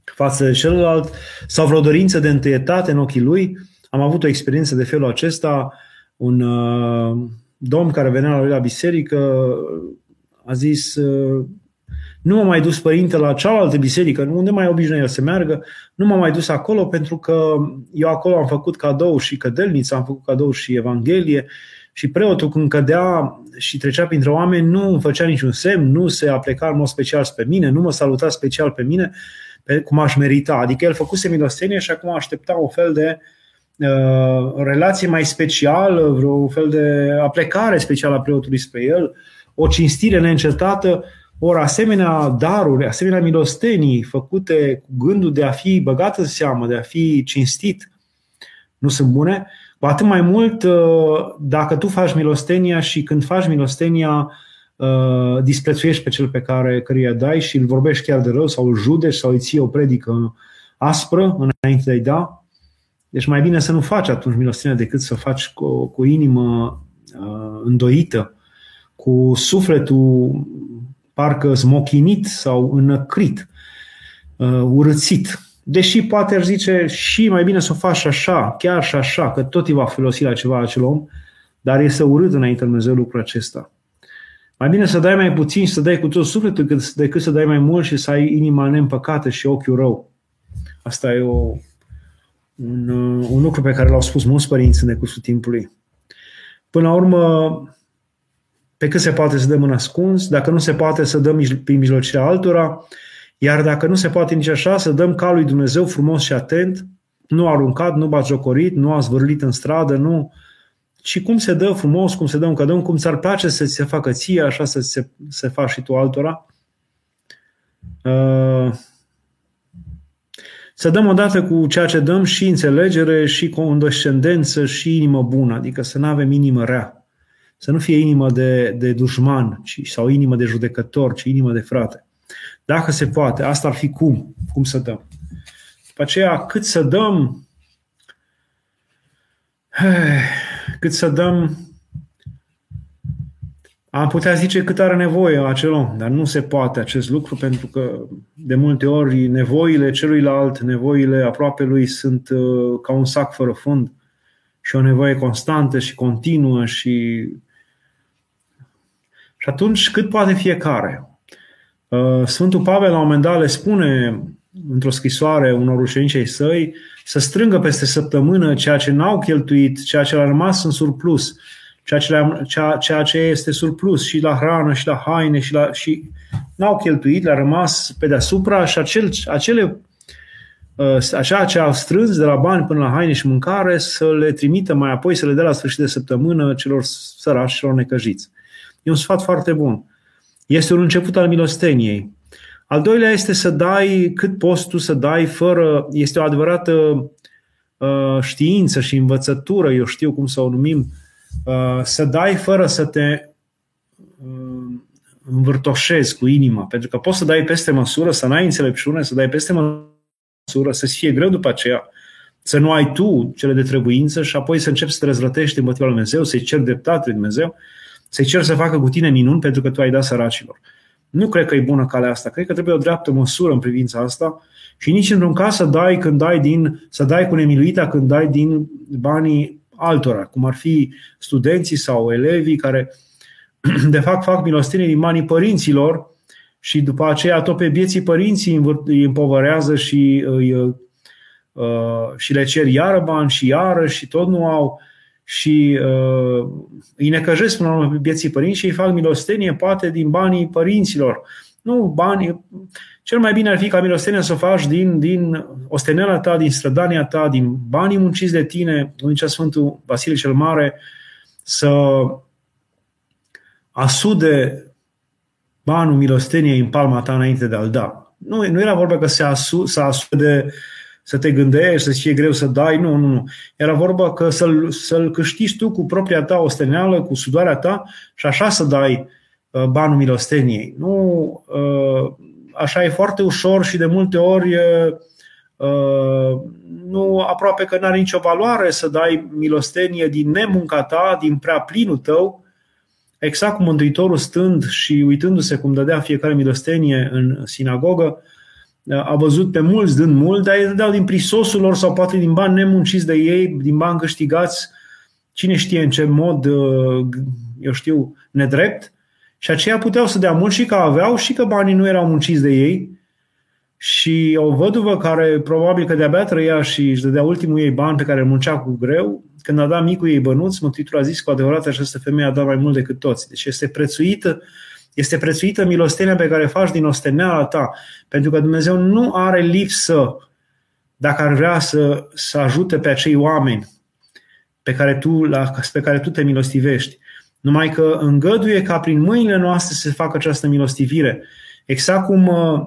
față de celălalt sau vreo dorință de întâietate în ochii lui. Am avut o experiență de felul acesta. Un uh, domn care venea la lui la biserică a zis uh, nu m-a mai dus părinte la cealaltă biserică, unde mai obișnuia să meargă, nu m-a mai dus acolo pentru că eu acolo am făcut cadou și cădelniță, am făcut cadou și Evanghelie și preotul când cădea și trecea printre oameni nu îmi făcea niciun semn, nu se apleca în mod special pe mine, nu mă saluta special pe mine, pe cum aș merita. Adică el făcuse milostenie și acum aștepta un fel de uh, relație mai specială, vreo fel de aplecare specială a preotului spre el, o cinstire neîncetată ori asemenea daruri, asemenea milostenii făcute cu gândul de a fi băgat în seamă, de a fi cinstit, nu sunt bune, cu atât mai mult uh, dacă tu faci milostenia și când faci milostenia uh, disprețuiești pe cel pe care căruia dai și îl vorbești chiar de rău sau îl judeci sau îi ții o predică aspră înainte de a-i da. Deci mai bine să nu faci atunci milostenia decât să faci cu, cu inimă uh, îndoită, cu sufletul parcă smochinit sau înăcrit, uh, urățit. Deși poate ar zice și mai bine să o faci așa, chiar și așa, că tot îi va folosi la ceva acel om, dar este urât înainte Dumnezeu lucrul acesta. Mai bine să dai mai puțin și să dai cu tot sufletul decât să dai mai mult și să ai inima neîmpăcată și ochiul rău. Asta e o, un, uh, un lucru pe care l-au spus mulți părinți în decursul timpului. Până la urmă, pe cât se poate să dăm în ascuns, dacă nu se poate să dăm prin mijlocirea altora, iar dacă nu se poate nici așa, să dăm calul lui Dumnezeu frumos și atent, nu aruncat, nu batjocorit, nu a zvârlit în stradă, nu. Și cum se dă frumos, cum se dă un cadou, cum ți-ar place să ți se facă ție, așa să se, se faci și tu altora. Uh, să dăm odată cu ceea ce dăm și înțelegere, și condescendență, și inimă bună, adică să nu avem inimă rea. Să nu fie inimă de, de dușman ci, sau inimă de judecător, ci inimă de frate. Dacă se poate, asta ar fi cum, cum să dăm. După aceea, cât să dăm, cât să dăm, am putea zice cât are nevoie acel om, dar nu se poate acest lucru pentru că de multe ori nevoile celuilalt, nevoile aproape lui sunt uh, ca un sac fără fund și o nevoie constantă și continuă și și atunci, cât poate fiecare? Uh, Sfântul Pavel la un moment dat le spune într-o scrisoare unor ucenicei săi să strângă peste săptămână ceea ce n-au cheltuit, ceea ce a rămas în surplus, ceea ce, ceea, ceea ce este surplus și la hrană și la haine și, la, și n-au cheltuit, le-a rămas pe deasupra și acel, acele uh, așa ce au strâns de la bani până la haine și mâncare să le trimită mai apoi, să le dea la sfârșit de săptămână celor sărași, celor necăjiți. E un sfat foarte bun. Este un început al milosteniei. Al doilea este să dai cât poți tu să dai fără, este o adevărată uh, știință și învățătură, eu știu cum să o numim, uh, să dai fără să te uh, învârtoșezi cu inima, pentru că poți să dai peste măsură, să n-ai înțelepciune, să dai peste măsură, să-ți fie greu după aceea, să nu ai tu cele de trebuință și apoi să începi să te răzvrătești împotriva lui Dumnezeu, să-i ceri dreptate lui Dumnezeu să-i cer să facă cu tine minuni pentru că tu ai dat săracilor. Nu cred că e bună calea asta. Cred că trebuie o dreaptă măsură în privința asta și nici într-un caz să dai, când dai din, să dai cu nemiluita când dai din banii altora, cum ar fi studenții sau elevii care de fapt fac milostenie din banii părinților și după aceea tot pe vieții părinții îi împovărează și, îi, uh, și le cer iară bani și iară și tot nu au și uh, îi necăjesc până la urmă vieții părinți și îi fac milostenie poate din banii părinților. Nu, bani. Cel mai bine ar fi ca milostenia să o faci din, din ostenela ta, din strădania ta, din banii munciți de tine, cum zicea Sfântul Vasile cel Mare, să asude banul milosteniei în palma ta înainte de a-l da. Nu, nu era vorba că se asu, să asude să te gândești, să-ți fie greu să dai, nu, nu, nu. Era vorba că să-l, să-l câștigi tu cu propria ta osteneală, cu sudoarea ta și așa să dai uh, banul milosteniei. Nu, uh, așa e foarte ușor și de multe ori uh, nu aproape că nu are nicio valoare să dai milostenie din nemunca ta, din prea plinul tău, exact cum Mântuitorul stând și uitându-se cum dădea fiecare milostenie în sinagogă, a văzut pe mulți dând mult, dar ei dădeau din prisosul lor sau poate din bani nemunciți de ei, din bani câștigați, cine știe în ce mod, eu știu, nedrept. Și aceia puteau să dea mult și că aveau și că banii nu erau munciți de ei. Și o văduvă care probabil că de-abia trăia și își dădea ultimul ei bani pe care îl muncea cu greu, când a dat micul ei bănuț, Mântuitorul a zis cu adevărat această femeie a dat mai mult decât toți. Deci este prețuită, este prețuită milostenia pe care faci din osteneala ta, pentru că Dumnezeu nu are lipsă dacă ar vrea să, să ajute pe acei oameni pe care, tu, la, pe care tu te milostivești. Numai că îngăduie ca prin mâinile noastre să se facă această milostivire. Exact cum uh,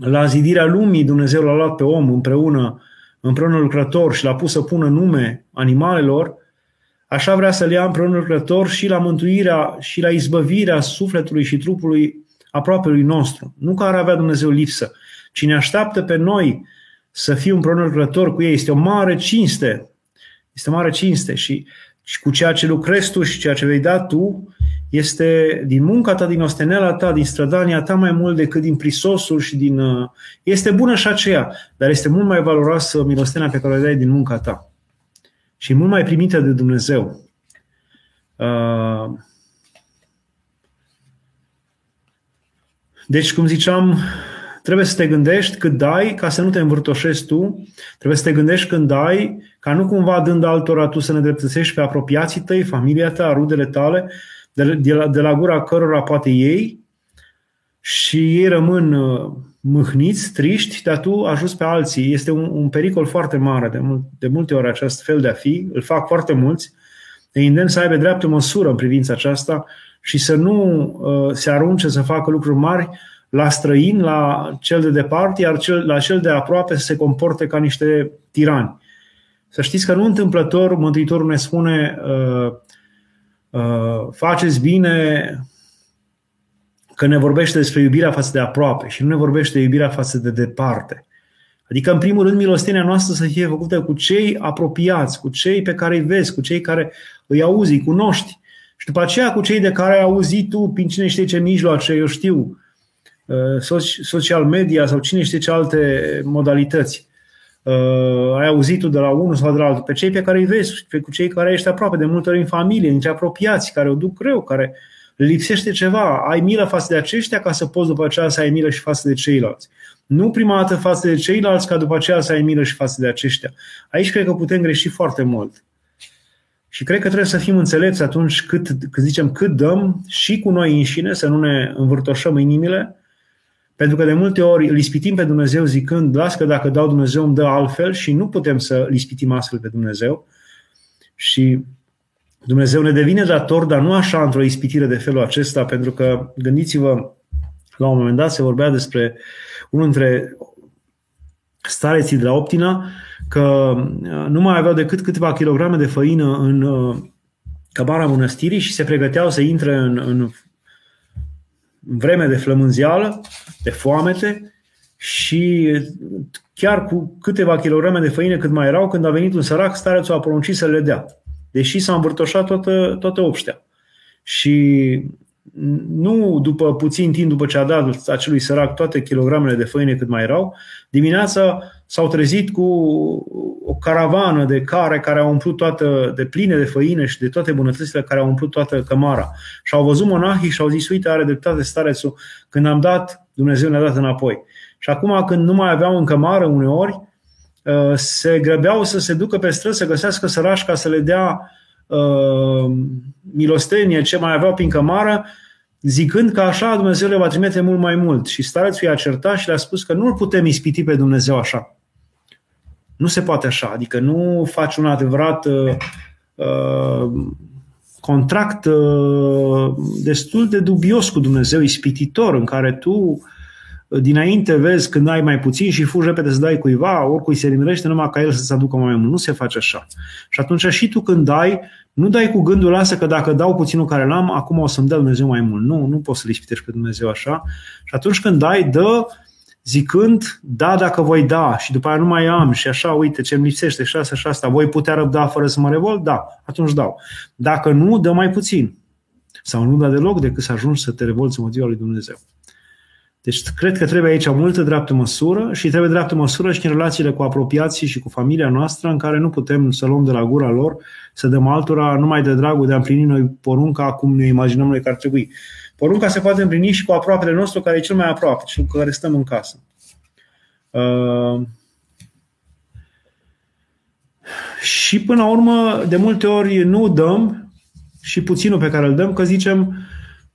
la zidirea lumii Dumnezeu l-a luat pe om împreună, împreună lucrător și l-a pus să pună nume animalelor, așa vrea să le ia împreună lucrător și la mântuirea și la izbăvirea sufletului și trupului lui nostru. Nu că ar avea Dumnezeu lipsă. Cine așteaptă pe noi să fim împreună lucrător cu ei este o mare cinste. Este o mare cinste și, și cu ceea ce lucrezi tu și ceea ce vei da tu, este din munca ta, din ostenela ta, din strădania ta mai mult decât din prisosul și din... Uh, este bună și aceea, dar este mult mai valoroasă milostenia pe care o dai din munca ta. Și mult mai primită de Dumnezeu. Uh, deci, cum ziceam, trebuie să te gândești cât dai ca să nu te învârtoșezi tu, trebuie să te gândești când dai, ca nu cumva dând altora tu să ne dreptățești pe apropiații tăi, familia ta, rudele tale, de, de, la, de la gura cărora poate ei și ei rămân uh, mâhniți, triști, dar tu ajuți pe alții. Este un, un pericol foarte mare de, mult, de multe ori acest fel de a fi, îl fac foarte mulți. Îi îndemn să aibă dreaptă măsură în privința aceasta și să nu uh, se arunce să facă lucruri mari la străin, la cel de departe, iar cel, la cel de aproape să se comporte ca niște tirani. Să știți că nu întâmplător Mântuitorul ne spune uh, Uh, faceți bine că ne vorbește despre iubirea față de aproape și nu ne vorbește de iubirea față de departe. Adică, în primul rând, milostenia noastră să fie făcută cu cei apropiați, cu cei pe care îi vezi, cu cei care îi auzi, îi cunoști. Și după aceea cu cei de care ai auzit tu, prin cine știe ce mijloace, eu știu, uh, social media sau cine știe ce alte modalități uh, ai auzit tu de la unul sau de la altul, pe cei pe care îi vezi, pe cu cei care ești aproape, de multe ori în familie, nici apropiați, care o duc greu, care lipsește ceva. Ai milă față de aceștia ca să poți după aceea să ai milă și față de ceilalți. Nu prima dată față de ceilalți ca după aceea să ai milă și față de aceștia. Aici cred că putem greși foarte mult. Și cred că trebuie să fim înțelepți atunci cât, când zicem cât dăm și cu noi înșine, să nu ne învârtoșăm inimile, pentru că de multe ori îl ispitim pe Dumnezeu zicând, las că dacă dau Dumnezeu îmi dă altfel și nu putem să îl ispitim astfel pe Dumnezeu. Și Dumnezeu ne devine dator, dar nu așa într-o ispitire de felul acesta, pentru că gândiți-vă, la un moment dat se vorbea despre unul dintre stareții de la Optina, că nu mai aveau decât câteva kilograme de făină în uh, cabana mănăstirii și se pregăteau să intre în, în vreme de flămânzeală, de foamete și chiar cu câteva kilograme de făină cât mai erau, când a venit un sărac, starețul a poruncit să le dea, deși s-a învârtoșat toată, toată obștea. Și nu după puțin timp după ce a dat acelui sărac toate kilogramele de făină cât mai erau, dimineața s-au trezit cu o caravană de care care au umplut toată, de pline de făină și de toate bunătățile care au umplut toată cămara. Și au văzut monahii și au zis, uite, are dreptate starețul, când am dat, Dumnezeu ne-a dat înapoi. Și acum când nu mai aveau în cămară uneori, uh, se grăbeau să se ducă pe străzi să găsească sărași ca să le dea uh, milostenie ce mai aveau prin cămară, zicând că așa Dumnezeu le va trimite mult mai mult. Și starețul i-a certat și le-a spus că nu-L putem ispiti pe Dumnezeu așa. Nu se poate așa, adică nu faci un adevărat uh, uh, contract uh, destul de dubios cu Dumnezeu, ispititor, în care tu uh, dinainte vezi când ai mai puțin și fugi repede să dai cuiva, oricui se nimerește numai ca el să-ți aducă mai mult. Nu se face așa. Și atunci și tu când dai, nu dai cu gândul ăsta că dacă dau puținul care l-am, acum o să-mi dea Dumnezeu mai mult. Nu, nu poți să-L ispitești pe Dumnezeu așa. Și atunci când dai, dă zicând, da, dacă voi da și după aia nu mai am și așa, uite ce îmi lipsește și asta și asta, voi putea răbda fără să mă revolt? Da, atunci dau. Dacă nu, dă mai puțin. Sau nu da deloc decât să ajungi să te revolți în motivul lui Dumnezeu. Deci cred că trebuie aici multă dreaptă măsură și trebuie dreaptă măsură și în relațiile cu apropiații și cu familia noastră în care nu putem să luăm de la gura lor, să dăm altora numai de dragul de a împlini noi porunca cum ne imaginăm noi că ar trebui. Porunca se poate împlini și cu aproapele nostru care e cel mai aproape și cu care stăm în casă. Uh, și până la urmă, de multe ori nu dăm și puținul pe care îl dăm, că zicem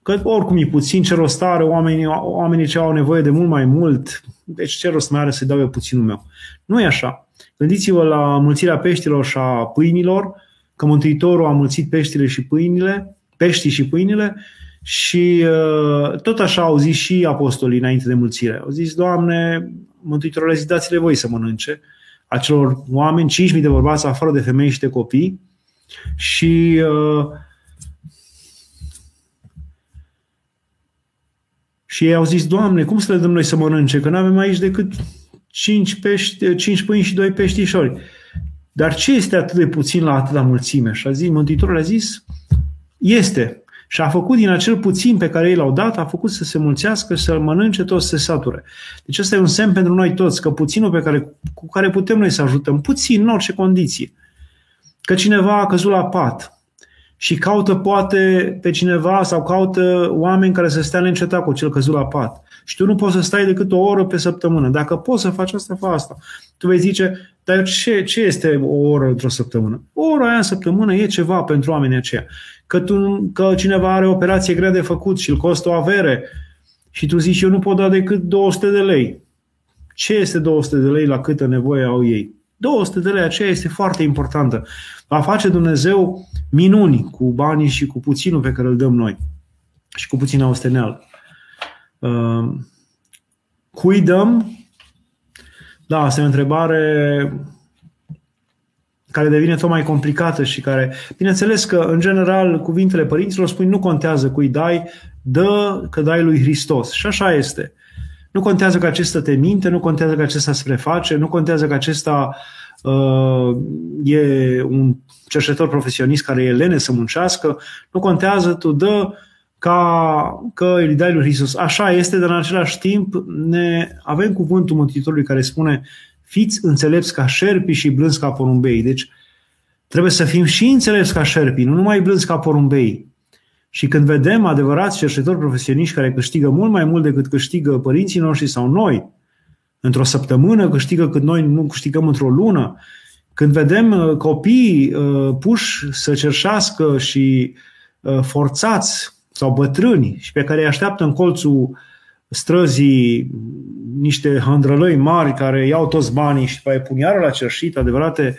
că oricum e puțin, ce rost are, oamenii, oamenii ce au nevoie de mult mai mult, deci ce rost mai are să dau eu puținul meu. Nu e așa. Gândiți-vă la mulțirea peștilor și a pâinilor, că Mântuitorul a mulțit peștile și pâinile, peștii și pâinile și uh, tot așa au zis și apostolii înainte de mulțire. Au zis, Doamne, Mântuitorul, zis, dați-le voi să mănânce acelor oameni, 5.000 de bărbați afară de femei și de copii și uh, Și ei au zis, Doamne, cum să le dăm noi să mănânce? Că nu avem aici decât 5, pești, 5 pâini și 2 peștișori. Dar ce este atât de puțin la atâta mulțime? Și a zis, Mântuitorul a zis, este. Și a făcut din acel puțin pe care ei l-au dat, a făcut să se mulțească, să-l mănânce tot, să se sature. Deci ăsta e un semn pentru noi toți, că puținul pe care, cu care putem noi să ajutăm, puțin în orice condiție, că cineva a căzut la pat, și caută poate pe cineva sau caută oameni care să stea neîncetat cu cel căzut la pat. Și tu nu poți să stai decât o oră pe săptămână. Dacă poți să faci asta, fă asta. Tu vei zice, dar ce, ce este o oră într-o săptămână? O oră aia în săptămână e ceva pentru oamenii aceia. Că, tu, că cineva are o operație grea de făcut și îl costă o avere și tu zici, eu nu pot da decât 200 de lei. Ce este 200 de lei la câtă nevoie au ei? 200 de lei aceea este foarte importantă. Va face Dumnezeu minuni cu banii și cu puținul pe care îl dăm noi și cu puțina osteneală. Uh, cui dăm? Da, asta e o întrebare care devine tot mai complicată și care, bineînțeles că, în general, cuvintele părinților spun nu contează cui dai, dă că dai lui Hristos. Și așa este. Nu contează că acesta te minte, nu contează că acesta se preface, nu contează că acesta uh, e un cercetător profesionist care e lene să muncească, nu contează, tu dă ca că îi dai lui Hristos. Așa este, dar în același timp ne avem cuvântul Mântuitorului care spune fiți înțelepți ca șerpi și blânzi ca porumbei. Deci trebuie să fim și înțelepți ca șerpi, nu numai blânzi ca porumbei. Și când vedem adevărați cercetători profesioniști care câștigă mult mai mult decât câștigă părinții noștri sau noi, într-o săptămână câștigă cât noi nu câștigăm într-o lună, când vedem uh, copii uh, puși să cerșească și uh, forțați sau bătrâni și pe care îi așteaptă în colțul străzii niște hândrălăi mari care iau toți banii și după pun iară la cerșit, adevărate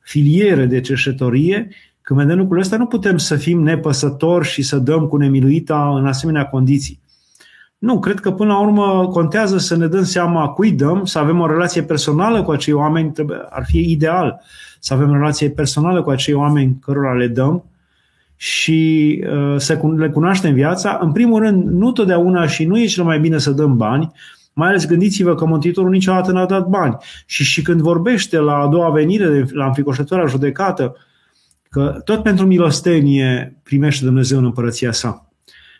filiere de cerșetorie, când vedem lucrurile astea, nu putem să fim nepăsători și să dăm cu nemiluita în asemenea condiții. Nu, cred că până la urmă contează să ne dăm seama cui dăm, să avem o relație personală cu acei oameni, trebuie, ar fi ideal să avem o relație personală cu acei oameni cărora le dăm și uh, să le cunoaștem viața. În primul rând, nu totdeauna și nu e cel mai bine să dăm bani, mai ales gândiți-vă că Mântuitorul niciodată n-a dat bani. Și, și când vorbește la a doua venire, la înfricoșătoarea judecată, că tot pentru milostenie primește Dumnezeu în împărăția sa.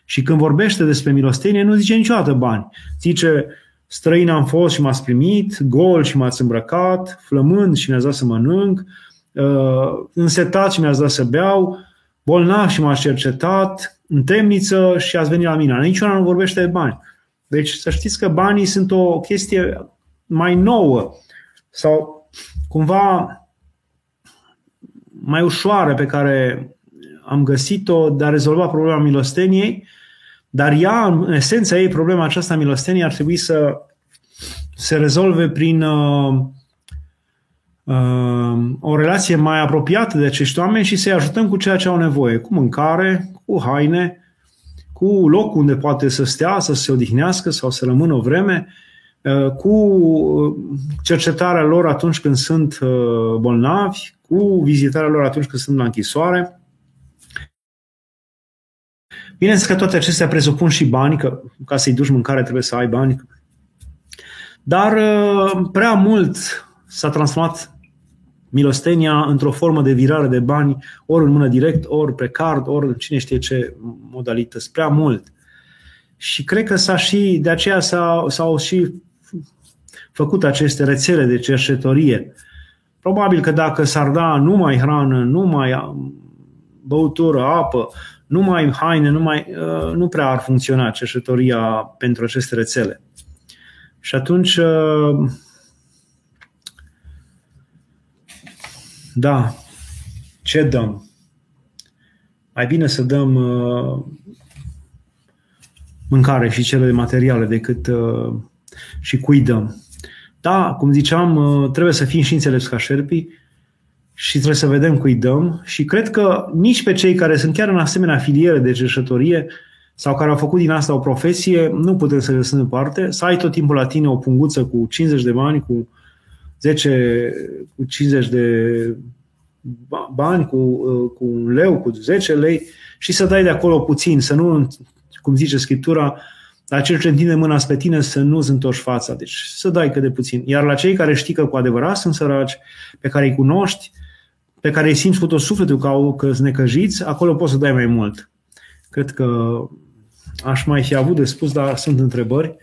Și când vorbește despre milostenie, nu zice niciodată bani. Zice, străin am fost și m-ați primit, gol și m-ați îmbrăcat, flămând și mi-ați dat să mănânc, uh, însetat și mi-ați dat să beau, bolnav și m-ați cercetat, în temniță și ați venit la mine. Niciuna nu vorbește de bani. Deci să știți că banii sunt o chestie mai nouă sau cumva mai ușoară pe care am găsit-o de a rezolva problema milosteniei, dar ea, în esența ei, problema aceasta a milosteniei ar trebui să se rezolve prin uh, uh, o relație mai apropiată de acești oameni și să-i ajutăm cu ceea ce au nevoie, cu mâncare, cu haine, cu loc unde poate să stea, să se odihnească sau să rămână o vreme, uh, cu cercetarea lor atunci când sunt uh, bolnavi, cu vizitarea lor atunci când sunt la închisoare. Bineînțeles că toate acestea presupun și bani, că ca să-i duci mâncare trebuie să ai bani. Dar uh, prea mult s-a transformat milostenia într-o formă de virare de bani, ori în mână direct, ori pe card, ori în cine știe ce modalități. Prea mult. Și cred că s-a și, de aceea s-au, s-au și făcut aceste rețele de cercetorie. Probabil că dacă s-ar da numai hrană, numai băutură, apă, numai haine, numai, uh, nu prea ar funcționa cercetoria pentru aceste rețele. Și atunci, uh, da, ce dăm? Mai bine să dăm uh, mâncare și cele materiale decât și cui dăm. Da, cum ziceam, trebuie să fim și înțelepți ca șerpii și trebuie să vedem cui dăm și cred că nici pe cei care sunt chiar în asemenea filiere de cerșătorie sau care au făcut din asta o profesie, nu putem să le lăsăm deoparte, să ai tot timpul la tine o punguță cu 50 de bani, cu 10, cu 50 de bani, cu, cu un leu, cu 10 lei și să dai de acolo puțin, să nu, cum zice Scriptura, la cel ce întinde mâna spre tine să nu-ți întorci fața. Deci să dai cât de puțin. Iar la cei care știi că cu adevărat sunt săraci, pe care îi cunoști, pe care îi simți cu tot sufletul că, au, că sunt necăjiți, acolo poți să dai mai mult. Cred că aș mai fi avut de spus, dar sunt întrebări.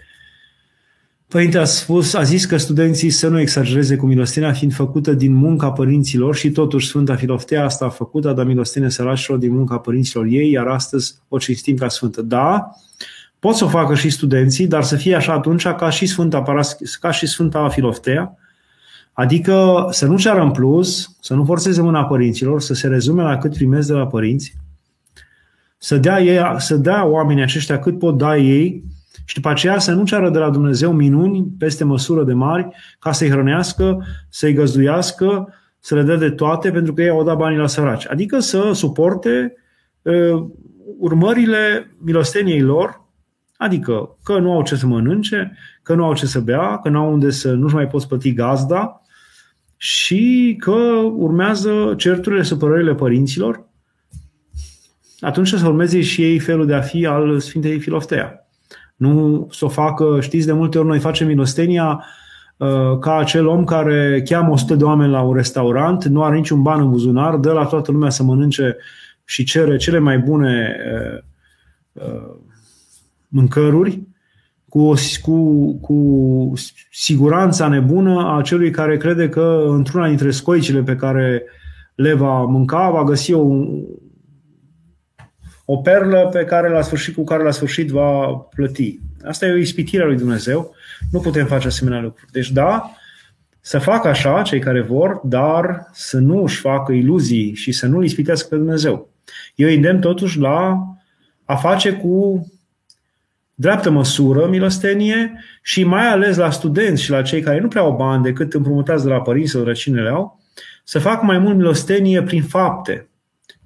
Părinte a spus, a zis că studenții să nu exagereze cu milostenia fiind făcută din munca părinților și totuși Sfânta Filoftea asta a făcut, a dat milostenie săracilor din munca părinților ei, iar astăzi o cinstim ca Sfântă. Da, pot să o facă și studenții, dar să fie așa atunci ca și Sfânta, Paras, ca și Sfânta Filoftea, Adică să nu ceară în plus, să nu forțeze mâna părinților, să se rezume la cât primesc de la părinți, să dea, ei, să dea oamenii aceștia cât pot da ei și după aceea să nu ceară de la Dumnezeu minuni peste măsură de mari ca să-i hrănească, să-i găzduiască, să le dea de toate pentru că ei au dat banii la săraci. Adică să suporte uh, urmările milosteniei lor, adică că nu au ce să mănânce, că nu au ce să bea, că nu au unde să nu-și mai poți plăti gazda, și că urmează certurile, supărările părinților, atunci să urmeze și ei felul de a fi al Sfintei Filoftea. Nu să o facă, știți, de multe ori noi facem milostenia uh, ca acel om care cheamă 100 de oameni la un restaurant, nu are niciun ban în buzunar, dă la toată lumea să mănânce și cere cele mai bune uh, uh, mâncăruri cu, cu, cu siguranța nebună a celui care crede că într-una dintre scoicile pe care le va mânca va găsi o, o perlă pe care la sfârșit, cu care la sfârșit va plăti. Asta e o ispitire a lui Dumnezeu. Nu putem face asemenea lucruri. Deci da, să facă așa cei care vor, dar să nu își facă iluzii și să nu-L ispitească pe Dumnezeu. Eu îndemn totuși la a face cu dreaptă măsură milostenie și mai ales la studenți și la cei care nu prea au bani decât împrumutați de la părinți sau răcinele au, să facă mai mult milostenie prin fapte,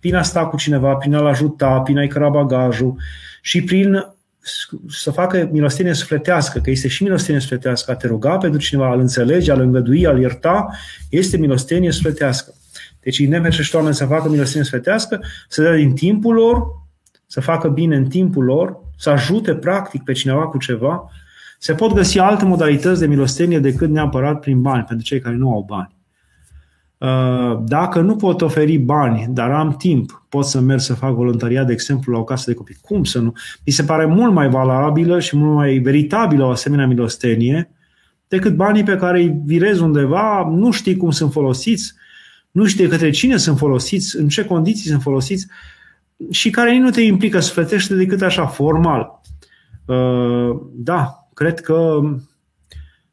prin a sta cu cineva, prin a-l ajuta, prin a-i căra bagajul și prin să facă milostenie sufletească, că este și milostenie sufletească, a te ruga pentru cineva, a-l înțelege, a-l îngădui, a-l ierta, este milostenie sufletească. Deci îi pe și oameni să facă milostenie sufletească, să dea din timpul lor, să facă bine în timpul lor, să ajute practic pe cineva cu ceva, se pot găsi alte modalități de milostenie decât neapărat prin bani, pentru cei care nu au bani. Uh, dacă nu pot oferi bani, dar am timp, pot să merg să fac voluntariat, de exemplu, la o casă de copii. Cum să nu? Mi se pare mult mai valabilă și mult mai veritabilă o asemenea milostenie decât banii pe care îi virezi undeva, nu știi cum sunt folosiți, nu știi către cine sunt folosiți, în ce condiții sunt folosiți și care nu te implică sufletește decât așa, formal. Uh, da, cred că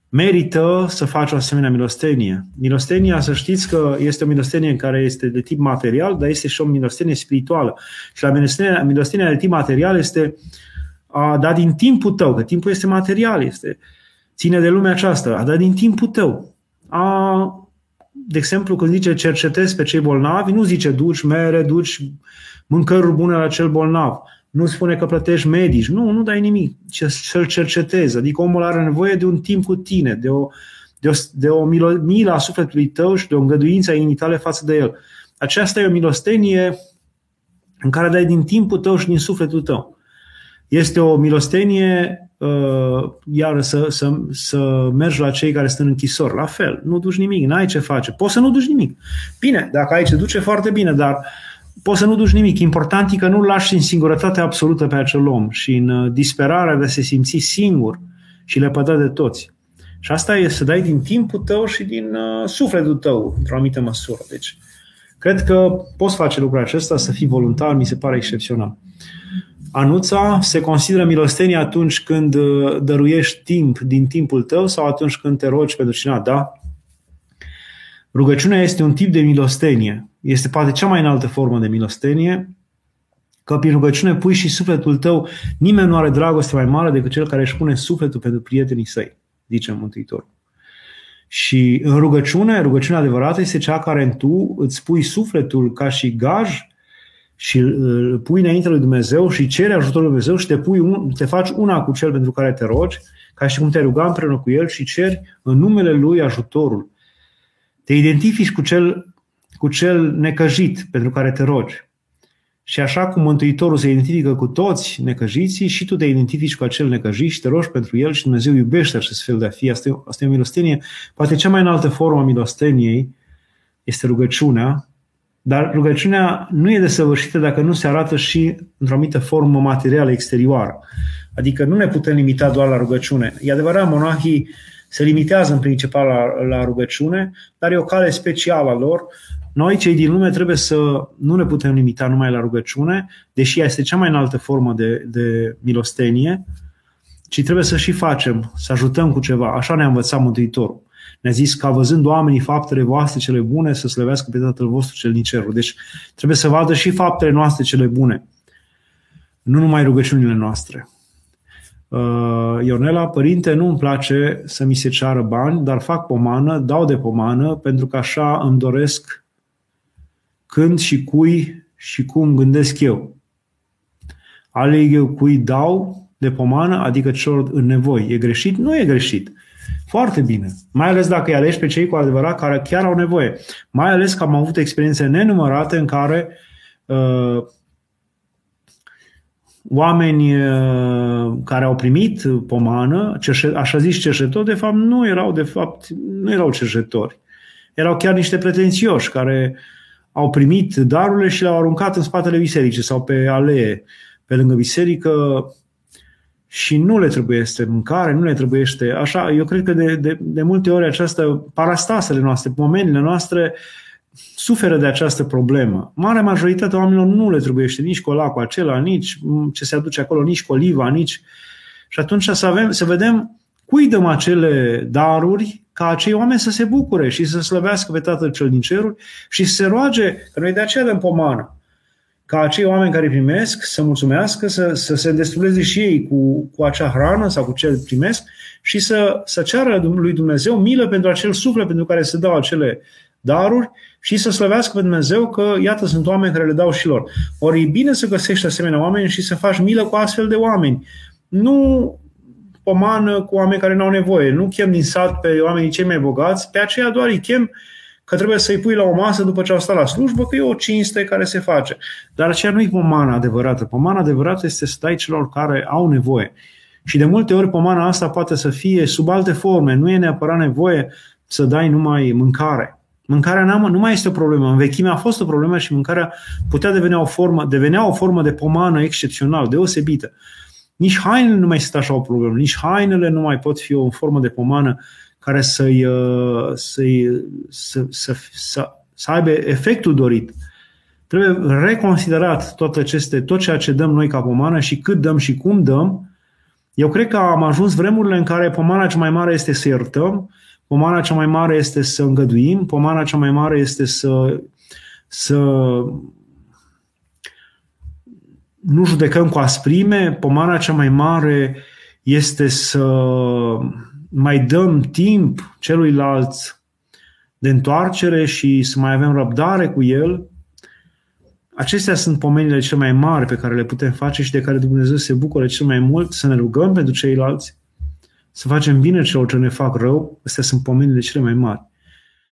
merită să faci o asemenea milostenie. Milostenia, să știți că este o milostenie care este de tip material, dar este și o milostenie spirituală. Și la milostenia, milostenia de tip material este a da din timpul tău, că timpul este material, este ține de lumea aceasta, a da din timpul tău. A, de exemplu, când zice cercetezi pe cei bolnavi, nu zice duci mere, duci mâncăruri bune la cel bolnav. Nu spune că plătești medici. Nu, nu dai nimic. Să-l cercetezi. Adică omul are nevoie de un timp cu tine, de o, de o, de o milă, milă a sufletului tău și de o îngăduință a inimii tale față de el. Aceasta e o milostenie în care dai din timpul tău și din sufletul tău. Este o milostenie uh, iar să, să, să mergi la cei care sunt în închisori. La fel, nu duci nimic, n-ai ce face. Poți să nu duci nimic. Bine, dacă ai ce duce, foarte bine, dar poți să nu duci nimic. Important e că nu lași în singurătate absolută pe acel om și în uh, disperarea de a se simți singur și lepădat de toți. Și asta e să dai din timpul tău și din uh, sufletul tău, într-o anumită măsură. Deci, cred că poți face lucrul acesta, să fii voluntar, mi se pare excepțional. Anuța se consideră milostenie atunci când uh, dăruiești timp din timpul tău sau atunci când te rogi pentru cineva, da? Rugăciunea este un tip de milostenie. Este poate cea mai înaltă formă de milostenie, că prin rugăciune pui și sufletul tău, nimeni nu are dragoste mai mare decât cel care își pune sufletul pentru prietenii săi, zice Mântuitorul. Și în rugăciune, rugăciunea adevărată este cea care în tu îți pui sufletul ca și gaj și îl pui înainte lui Dumnezeu și cere ajutorul lui Dumnezeu și te, pui un, te faci una cu cel pentru care te rogi, ca și cum te ruga împreună cu el și ceri în numele lui ajutorul. Te identifici cu cel, cu cel necăjit pentru care te rogi. Și așa cum Mântuitorul se identifică cu toți necăjiții, și tu te identifici cu acel necăjit și te rogi pentru el și Dumnezeu iubește acest fel de a fi. Asta e, asta e o milostenie. Poate cea mai înaltă formă a milosteniei este rugăciunea, dar rugăciunea nu e desăvârșită dacă nu se arată și într-o anumită formă materială exterioară. Adică nu ne putem limita doar la rugăciune. E adevărat, monahii se limitează în principal la, la rugăciune, dar e o cale specială a lor. Noi, cei din lume, trebuie să nu ne putem limita numai la rugăciune, deși ea este cea mai înaltă formă de, de milostenie, ci trebuie să și facem, să ajutăm cu ceva. Așa ne-a învățat Mântuitorul. Ne-a zis ca văzând oamenii faptele voastre cele bune să slăvească pe Tatăl vostru cel din cerul. Deci trebuie să vadă și faptele noastre cele bune. Nu numai rugăciunile noastre. Uh, Ionela, părinte, nu îmi place să mi se ceară bani, dar fac pomană, dau de pomană, pentru că așa îmi doresc când și cui și cum gândesc eu. Aleg eu cui dau de pomană, adică celor în nevoi. E greșit? Nu e greșit. Foarte bine. Mai ales dacă îi alegi pe cei cu adevărat care chiar au nevoie. Mai ales că am avut experiențe nenumărate în care uh, oameni uh, care au primit pomană, așa zis cerșetori, de fapt nu erau de fapt nu erau cerșetori. Erau chiar niște pretențioși care au primit darurile și le-au aruncat în spatele bisericii sau pe alee pe lângă biserică și nu le trebuie este mâncare, nu le trebuie este așa. Eu cred că de, de, de multe ori această parastasele noastre, pomenile noastre suferă de această problemă. Marea majoritate a oamenilor nu le trebuie nici colacul acela, nici ce se aduce acolo, nici coliva, nici... Și atunci să, avem, să vedem cui dăm acele daruri ca acei oameni să se bucure și să slăvească pe Tatăl cel din ceruri și să se roage, că noi de aceea dăm pomană ca acei oameni care primesc să mulțumească, să, să se îndestuleze și ei cu, cu acea hrană sau cu ce primesc și să, să ceară lui Dumnezeu milă pentru acel suflet pentru care se dau acele daruri și să slăvească pe Dumnezeu că, iată, sunt oameni care le dau și lor. Ori e bine să găsești asemenea oameni și să faci milă cu astfel de oameni. Nu pomană cu oameni care nu au nevoie. Nu chem din sat pe oamenii cei mai bogați, pe aceea doar îi chem că trebuie să-i pui la o masă după ce au stat la slujbă, că e o cinste care se face. Dar aceea nu e pomana adevărată. Pomana adevărată este să dai celor care au nevoie. Și de multe ori pomana asta poate să fie sub alte forme. Nu e neapărat nevoie să dai numai mâncare. Mâncarea nu mai este o problemă. În vechime a fost o problemă și mâncarea putea deveni o formă, devenea o formă de pomană excepțional, deosebită. Nici hainele nu mai sunt așa o problemă, nici hainele nu mai pot fi o formă de pomană care să-i, uh, să-i, să, să, să, să aibă efectul dorit. Trebuie reconsiderat tot, aceste, tot ceea ce dăm noi ca pomană și cât dăm și cum dăm. Eu cred că am ajuns vremurile în care pomana cea mai mare este să iertăm, pomana cea mai mare este să îngăduim, pomana cea mai mare este să, să nu judecăm cu asprime, pomana cea mai mare este să mai dăm timp celuilalt de întoarcere și să mai avem răbdare cu el, acestea sunt pomenile cele mai mari pe care le putem face și de care Dumnezeu se bucură cel mai mult, să ne rugăm pentru ceilalți, să facem bine celor ce ne fac rău, astea sunt pomenile cele mai mari.